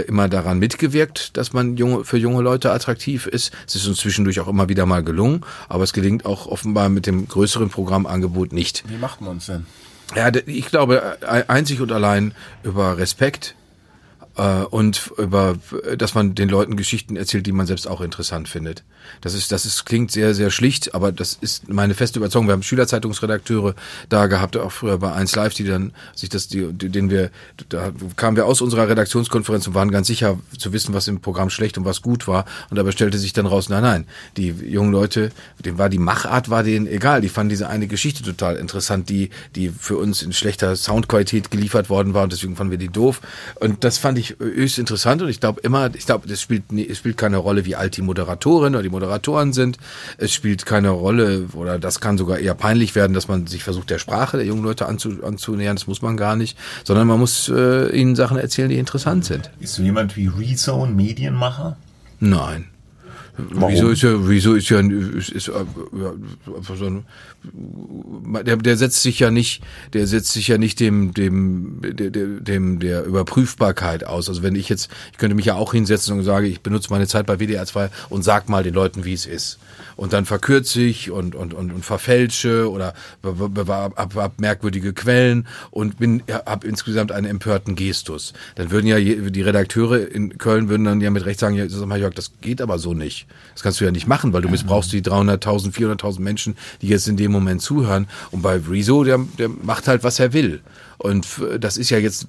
immer daran mitgewirkt, dass man junge, für junge Leute attraktiv ist. Es ist uns zwischendurch auch immer wieder mal gelungen, aber es gelingt auch offenbar mit dem größeren Programmangebot nicht. Wie macht man es denn? Ja, ich glaube einzig und allein über Respekt, und über, dass man den Leuten Geschichten erzählt, die man selbst auch interessant findet. Das ist, das ist, klingt sehr, sehr schlicht, aber das ist meine feste Überzeugung. Wir haben Schülerzeitungsredakteure da gehabt, auch früher bei 1 Live, die dann sich das, die, den wir, da kamen wir aus unserer Redaktionskonferenz und waren ganz sicher zu wissen, was im Programm schlecht und was gut war. Und dabei stellte sich dann raus, nein, nein, die jungen Leute, dem war die Machart war denen egal. Die fanden diese eine Geschichte total interessant, die, die für uns in schlechter Soundqualität geliefert worden war und deswegen fanden wir die doof. Und das fand ich ich höchst interessant und ich glaube immer, ich glaube, das spielt, es spielt keine Rolle, wie alt die Moderatorin oder die Moderatoren sind. Es spielt keine Rolle oder das kann sogar eher peinlich werden, dass man sich versucht, der Sprache der jungen Leute anzu, anzunähern. Das muss man gar nicht, sondern man muss äh, ihnen Sachen erzählen, die interessant sind. Ist so jemand wie Rezone Medienmacher? Nein. Warum? Wieso ist ja, wieso ist ja, ist, ist, ja, so ein, der, der setzt sich ja nicht, der setzt sich ja nicht dem, dem, dem, dem, der Überprüfbarkeit aus. Also wenn ich jetzt, ich könnte mich ja auch hinsetzen und sage, ich benutze meine Zeit bei WDR 2 und sag mal den Leuten, wie es ist und dann verkürze ich und, und, und, und verfälsche oder hab, hab merkwürdige Quellen und bin hab insgesamt einen empörten Gestus. Dann würden ja die Redakteure in Köln würden dann ja mit Recht sagen, ja, sag mal, Jörg, das geht aber so nicht. Das kannst du ja nicht machen, weil du missbrauchst die 300.000, 400.000 Menschen, die jetzt in dem Moment zuhören. Und bei Rezo, der, der macht halt, was er will. Und das ist ja jetzt.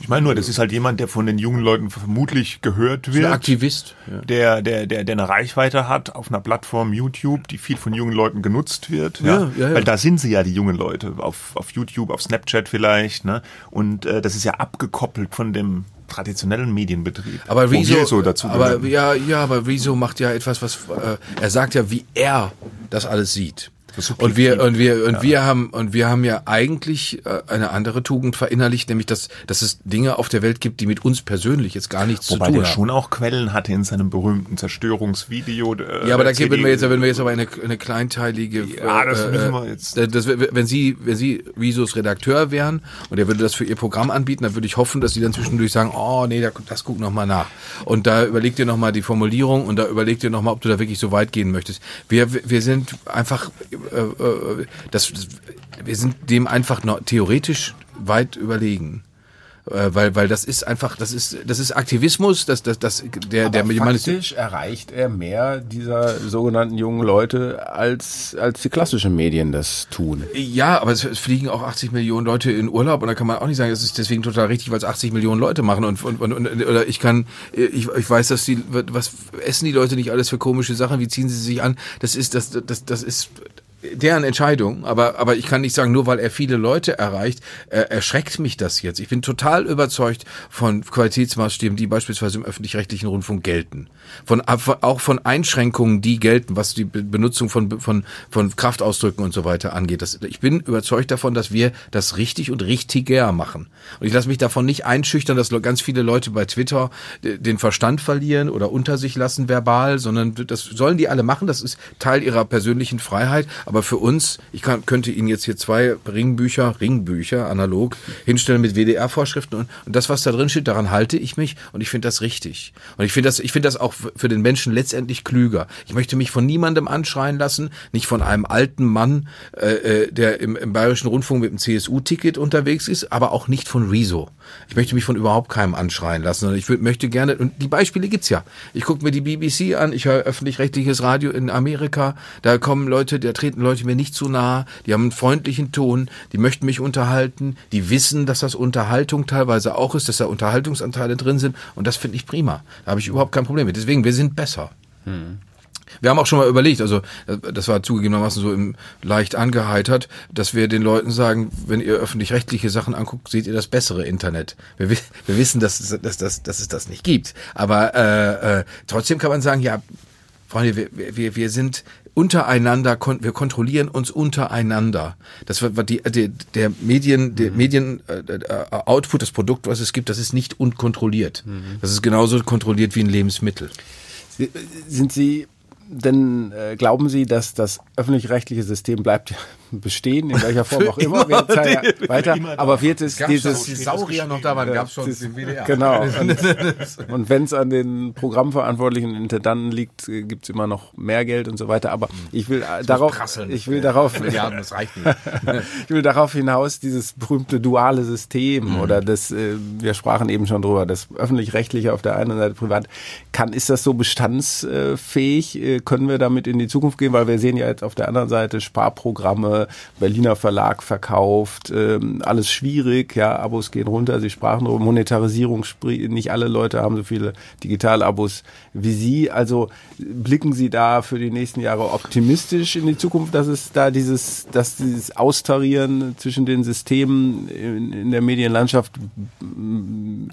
Ich meine nur, das ist halt jemand, der von den jungen Leuten vermutlich gehört wird. Ein Aktivist. Ja. Der, der, der, der eine Reichweite hat auf einer Plattform YouTube, die viel von jungen Leuten genutzt wird. Ja, ja, ja. Weil da sind sie ja, die jungen Leute. Auf, auf YouTube, auf Snapchat vielleicht. Ne? Und äh, das ist ja abgekoppelt von dem traditionellen Medienbetrieb. Aber Rezo, so dazu aber ja, ja, aber Rezo macht ja etwas, was äh, er sagt ja, wie er das alles sieht. Und wir und wir und ja. wir haben und wir haben ja eigentlich äh, eine andere Tugend verinnerlicht, nämlich dass dass es Dinge auf der Welt gibt, die mit uns persönlich jetzt gar nichts Wobei zu tun haben. Wobei der schon auch Quellen hatte in seinem berühmten Zerstörungsvideo. Äh, ja, aber da geben wir jetzt, wenn wir jetzt aber eine, eine kleinteilige. Ja, das äh, müssen wir jetzt. Äh, das, wenn Sie wenn Sie Visos Redakteur wären und er würde das für Ihr Programm anbieten, dann würde ich hoffen, dass Sie dann zwischendurch sagen, oh nee, das guck noch mal nach. Und da überlegt ihr noch mal die Formulierung und da überlegt ihr noch mal, ob du da wirklich so weit gehen möchtest. Wir wir sind einfach äh, äh, das, wir sind dem einfach noch theoretisch weit überlegen. Äh, weil weil das ist einfach das ist das ist Aktivismus das das das der Aber der faktisch erreicht er mehr dieser sogenannten jungen Leute als als die klassischen Medien das tun. Ja aber es, es fliegen auch 80 Millionen Leute in Urlaub und da kann man auch nicht sagen das ist deswegen total richtig weil es 80 Millionen Leute machen und und, und, und oder ich kann ich, ich weiß dass die was essen die Leute nicht alles für komische Sachen wie ziehen sie sich an? Das ist das das das ist deren Entscheidung, aber, aber ich kann nicht sagen, nur weil er viele Leute erreicht, äh, erschreckt mich das jetzt. Ich bin total überzeugt von Qualitätsmaßstäben, die beispielsweise im öffentlich-rechtlichen Rundfunk gelten. Von, auch von Einschränkungen, die gelten, was die Benutzung von, von, von Kraftausdrücken und so weiter angeht. Das, ich bin überzeugt davon, dass wir das richtig und richtiger machen. Und ich lasse mich davon nicht einschüchtern, dass ganz viele Leute bei Twitter den Verstand verlieren oder unter sich lassen verbal, sondern das sollen die alle machen. Das ist Teil ihrer persönlichen Freiheit. Aber für uns, ich kann, könnte Ihnen jetzt hier zwei Ringbücher, Ringbücher analog hinstellen mit WDR-Vorschriften und, und, das, was da drin steht, daran halte ich mich und ich finde das richtig. Und ich finde das, ich finde das auch für den Menschen letztendlich klüger. Ich möchte mich von niemandem anschreien lassen, nicht von einem alten Mann, äh, äh der im, im Bayerischen Rundfunk mit dem CSU-Ticket unterwegs ist, aber auch nicht von Rezo. Ich möchte mich von überhaupt keinem anschreien lassen. Und ich möchte gerne, und die Beispiele gibt's ja. Ich gucke mir die BBC an, ich höre öffentlich-rechtliches Radio in Amerika, da kommen Leute, da treten Leute mir nicht zu nah, die haben einen freundlichen Ton, die möchten mich unterhalten, die wissen, dass das Unterhaltung teilweise auch ist, dass da Unterhaltungsanteile drin sind und das finde ich prima. Da habe ich überhaupt kein Problem mit. Deswegen, wir sind besser. Hm. Wir haben auch schon mal überlegt, also äh, das war zugegebenermaßen so im leicht angeheitert, dass wir den Leuten sagen, wenn ihr öffentlich-rechtliche Sachen anguckt, seht ihr das bessere Internet. Wir, wir wissen, dass, dass, dass, dass es das nicht gibt. Aber äh, äh, trotzdem kann man sagen, ja, Freunde, wir, wir, wir sind untereinander, wir kontrollieren uns untereinander. Das war die, die, der Medien, der mhm. Medien äh, äh, Output, das Produkt, was es gibt, das ist nicht unkontrolliert. Mhm. Das ist genauso kontrolliert wie ein Lebensmittel. Sind Sie denn äh, glauben Sie, dass das öffentlich-rechtliche System bleibt bestehen, in welcher Form auch immer? immer ja weiter, aber wird es dieses... Die Saurier noch da waren, gab es schon den WDR. Genau. Und, und wenn es an den Programmverantwortlichen Intendanten liegt, äh, gibt es immer noch mehr Geld und so weiter. Aber ich will das darauf... Ich will darauf... Milliarden, das reicht nicht. ich will darauf hinaus, dieses berühmte duale System mhm. oder das, äh, wir sprachen eben schon drüber, das öffentlich-rechtliche auf der einen Seite privat, kann, ist das so bestandsfähig? Äh, können wir damit in die Zukunft gehen? Weil wir sehen ja jetzt auf der anderen Seite Sparprogramme, Berliner Verlag verkauft, ähm, alles schwierig, ja, Abos gehen runter, Sie sprachen darüber, Monetarisierung, nicht alle Leute haben so viele Digitalabos wie Sie. Also blicken Sie da für die nächsten Jahre optimistisch in die Zukunft, dass es da dieses, dass dieses Austarieren zwischen den Systemen in, in der Medienlandschaft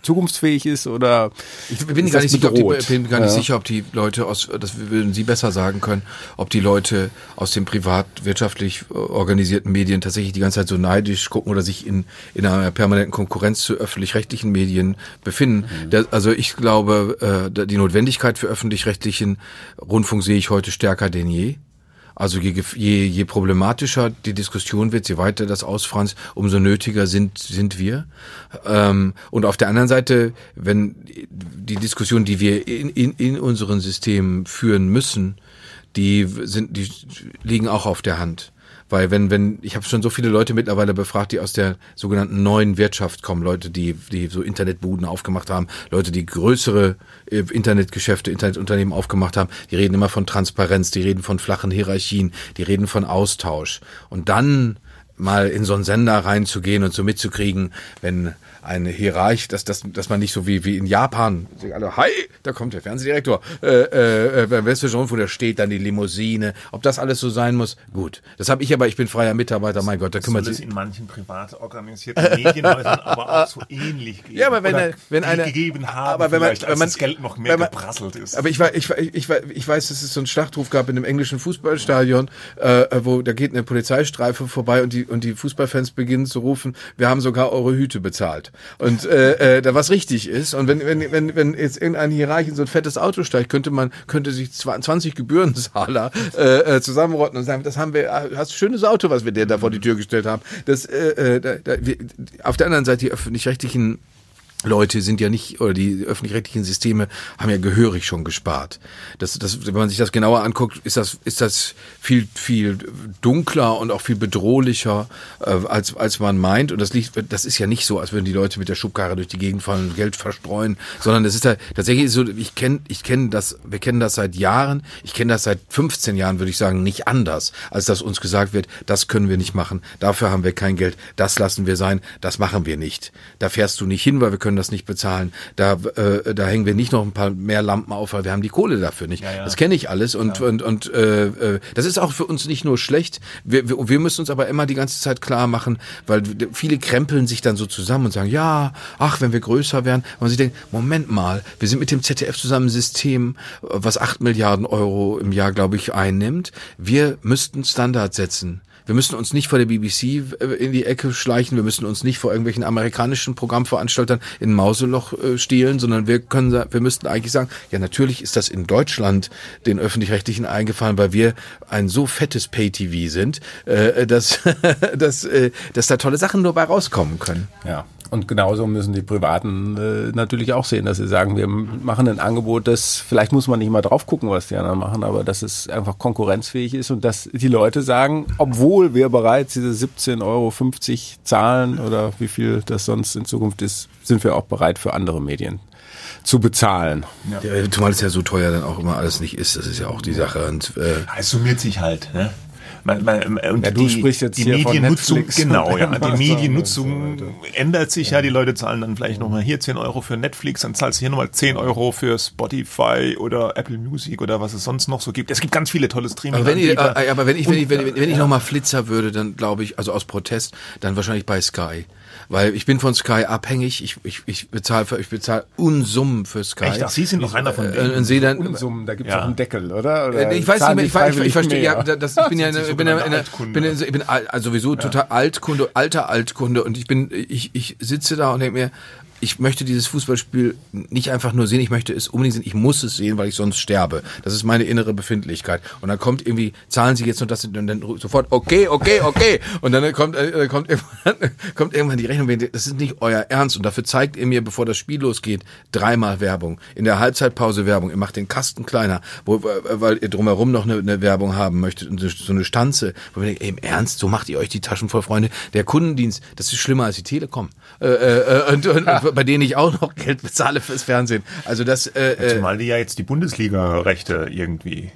zukunftsfähig ist oder ich bin gar nicht sicher, ob die, bin gar nicht ja. sicher, ob die Leute aus, das würden Sie besser sagen können, ob die Leute aus den privatwirtschaftlich organisierten Medien tatsächlich die ganze Zeit so neidisch gucken oder sich in, in einer permanenten Konkurrenz zu öffentlich-rechtlichen Medien befinden. Mhm. Das, also ich glaube, äh, die Notwendigkeit für öffentlich-rechtlichen Rundfunk sehe ich heute stärker denn je. Also je, je, je problematischer die Diskussion wird, je weiter das ausfranst, umso nötiger sind, sind wir. Ähm, und auf der anderen Seite, wenn die Diskussion, die wir in, in, in unseren Systemen führen müssen, die sind, die liegen auch auf der Hand. Weil wenn, wenn, ich habe schon so viele Leute mittlerweile befragt, die aus der sogenannten neuen Wirtschaft kommen, Leute, die, die so Internetbuden aufgemacht haben, Leute, die größere äh, Internetgeschäfte, Internetunternehmen aufgemacht haben, die reden immer von Transparenz, die reden von flachen Hierarchien, die reden von Austausch. Und dann mal in so einen Sender reinzugehen und so mitzukriegen, wenn eine Hierarchie, dass, dass, dass man nicht so wie, wie in Japan, alle, hi, da kommt der Fernsehdirektor, äh, äh, beim Westfälischen Rundfunk, da steht dann die Limousine, ob das alles so sein muss, gut. Das habe ich aber, ich bin freier Mitarbeiter, mein Gott, da kümmert sich. in manchen privat organisierten Medienhäusern aber auch so ähnlich geben. Ja, aber wenn, eine, wenn eine, gegeben haben, aber wenn man, wenn man, das Geld noch mehr man, geprasselt ist. Aber ich, war, ich, ich, ich weiß, dass es so einen Schlachtruf gab in einem englischen Fußballstadion, äh, wo da geht eine Polizeistreife vorbei und die, und die Fußballfans beginnen zu rufen, wir haben sogar eure Hüte bezahlt und äh, äh, da was richtig ist. Und wenn, wenn, wenn, wenn jetzt irgendein Hierarch in so ein fettes Auto steigt, könnte man, könnte sich 20 Gebührenzahler äh, äh, zusammenrotten und sagen, das haben wir, äh, hast ein schönes Auto, was wir dir da vor die Tür gestellt haben. Das, äh, äh, da, da, wir, auf der anderen Seite die öffentlich-rechtlichen Leute sind ja nicht, oder die öffentlich-rechtlichen Systeme haben ja gehörig schon gespart. Das, das, wenn man sich das genauer anguckt, ist das, ist das viel, viel dunkler und auch viel bedrohlicher, äh, als, als man meint. Und das liegt, das ist ja nicht so, als würden die Leute mit der Schubkarre durch die Gegend fallen und Geld verstreuen, sondern es ist ja tatsächlich so, ich kenne, ich kenne das, wir kennen das seit Jahren, ich kenne das seit 15 Jahren, würde ich sagen, nicht anders, als dass uns gesagt wird, das können wir nicht machen, dafür haben wir kein Geld, das lassen wir sein, das machen wir nicht. Da fährst du nicht hin, weil wir können können das nicht bezahlen. Da, äh, da hängen wir nicht noch ein paar mehr Lampen auf, weil wir haben die Kohle dafür nicht. Ja, ja. Das kenne ich alles und, ja. und, und äh, äh, das ist auch für uns nicht nur schlecht. Wir, wir, wir müssen uns aber immer die ganze Zeit klar machen, weil viele krempeln sich dann so zusammen und sagen, ja, ach, wenn wir größer wären. Und sich denkt, Moment mal, wir sind mit dem ZDF zusammen ein System, was acht Milliarden Euro im Jahr, glaube ich, einnimmt. Wir müssten Standards setzen. Wir müssen uns nicht vor der BBC äh, in die Ecke schleichen, wir müssen uns nicht vor irgendwelchen amerikanischen Programmveranstaltern in Mauseloch äh, stehlen, sondern wir können, wir müssten eigentlich sagen, ja natürlich ist das in Deutschland den öffentlich-rechtlichen eingefallen, weil wir ein so fettes Pay-TV sind, äh, dass, dass, dass da tolle Sachen nur bei rauskommen können. Ja. Und genauso müssen die Privaten äh, natürlich auch sehen, dass sie sagen, wir machen ein Angebot, das vielleicht muss man nicht mal drauf gucken, was die anderen machen, aber dass es einfach konkurrenzfähig ist und dass die Leute sagen, obwohl wir bereits diese 17,50 Euro zahlen oder wie viel das sonst in Zukunft ist, sind wir auch bereit für andere Medien zu bezahlen. Ja. Ja, zumal es ja so teuer dann auch immer alles nicht ist, das ist ja auch die Sache. Und, äh, es summiert sich halt, ne? Man, man, und Ja, du die, sprichst jetzt die hier von Mediennutzung, Netflix genau, ja. Die Mediennutzung so ändert sich ja. Die Leute zahlen dann vielleicht nochmal hier 10 Euro für Netflix, dann zahlst du hier nochmal 10 Euro für Spotify oder Apple Music oder was es sonst noch so gibt. Es gibt ganz viele tolle Streaming. Aber wenn, ich, äh, aber wenn ich, wenn ich, wenn ich, wenn ich nochmal Flitzer würde, dann glaube ich, also aus Protest, dann wahrscheinlich bei Sky. Weil ich bin von Sky abhängig. Ich, ich, ich bezahle ich bezahl Unsummen für Sky. Echt? Ach, Sie sind noch einer von Äh, denen. und sehe dann, Unsummen, da gibt es Ja. auch einen Deckel, oder? oder Äh, ich weiß nicht mehr, ich, ich, ich, verstehe, ja, das, ich bin ja, ich bin ja, in Altkunde? bin, ich bin al- also sowieso total Altkunde, alter Altkunde und ich bin, ich, ich sitze da und denke mir, ich möchte dieses Fußballspiel nicht einfach nur sehen, ich möchte es unbedingt sehen, ich muss es sehen, weil ich sonst sterbe. Das ist meine innere Befindlichkeit. Und dann kommt irgendwie, zahlen Sie jetzt nur das und dann sofort, okay, okay, okay. Und dann kommt, äh, kommt, irgendwann, kommt irgendwann die Rechnung, das ist nicht euer Ernst. Und dafür zeigt ihr mir, bevor das Spiel losgeht, dreimal Werbung. In der Halbzeitpause Werbung. Ihr macht den Kasten kleiner, wo, äh, weil ihr drumherum noch eine, eine Werbung haben möchtet und so- eine Stanze. Wo wir denken, ey, im Ernst, so macht ihr euch die Taschen voll, Freunde. Der Kundendienst, das ist schlimmer als die Telekom. Äh, äh, und, und, und bei denen ich auch noch Geld bezahle fürs Fernsehen. Also das, äh, äh, Zumal die ja jetzt die Bundesliga-Rechte irgendwie,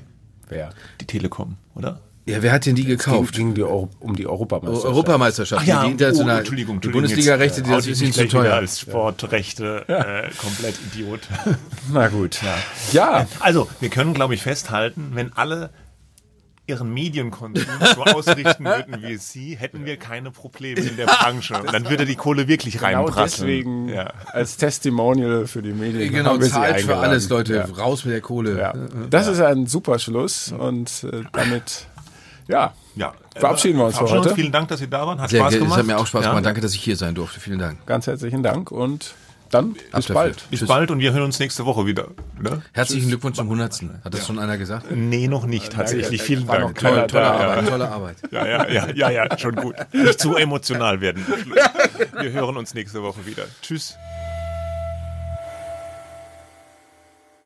Wer? die Telekom, oder? ja, wer hat denn die Ging, gekauft? ging die Euro, um die Europameisterschaft. Europameisterschaft, Ach ja, die internationalen, oh, Entschuldigung, die Entschuldigung, Bundesliga-Rechte, die das äh, ist ihnen zu teuer. als Sportrechte äh, komplett Idiot. Na gut. Ja. Also, wir können, glaube ich, festhalten, wenn alle ihren Medienkonsum so ausrichten würden wie Sie, hätten wir keine Probleme in der Branche. Und dann würde die Kohle wirklich Genau reinprasseln. deswegen Ja. als Testimonial für die Medien. Genau, haben wir sie zahlt für alles, Leute. Ja. Raus mit der Kohle. Ja. Das ist ein super Schluss und äh, damit, ja, Ja. Verabschieden wir uns für Verabschieden heute. Vielen Dank, dass Sie da waren. Hat Sehr Spaß gerne. gemacht. Es hat mir auch Spaß Ja. gemacht. Danke, dass ich hier sein durfte. Vielen Dank. ganz herzlichen Dank und dann bis Ab dafür. bald. Bis Tschüss. bald und wir hören uns nächste Woche wieder. Ne? Herzlichen Glückwunsch zum 100. Hat das schon einer gesagt? Nee, noch nicht tatsächlich. Vielen War Dank. noch keiner Tolle da. Arbeit, tolle Arbeit. Ja, ja, ja, ja, ja, schon gut. Nicht zu emotional werden. Wir hören uns nächste Woche wieder. Tschüss.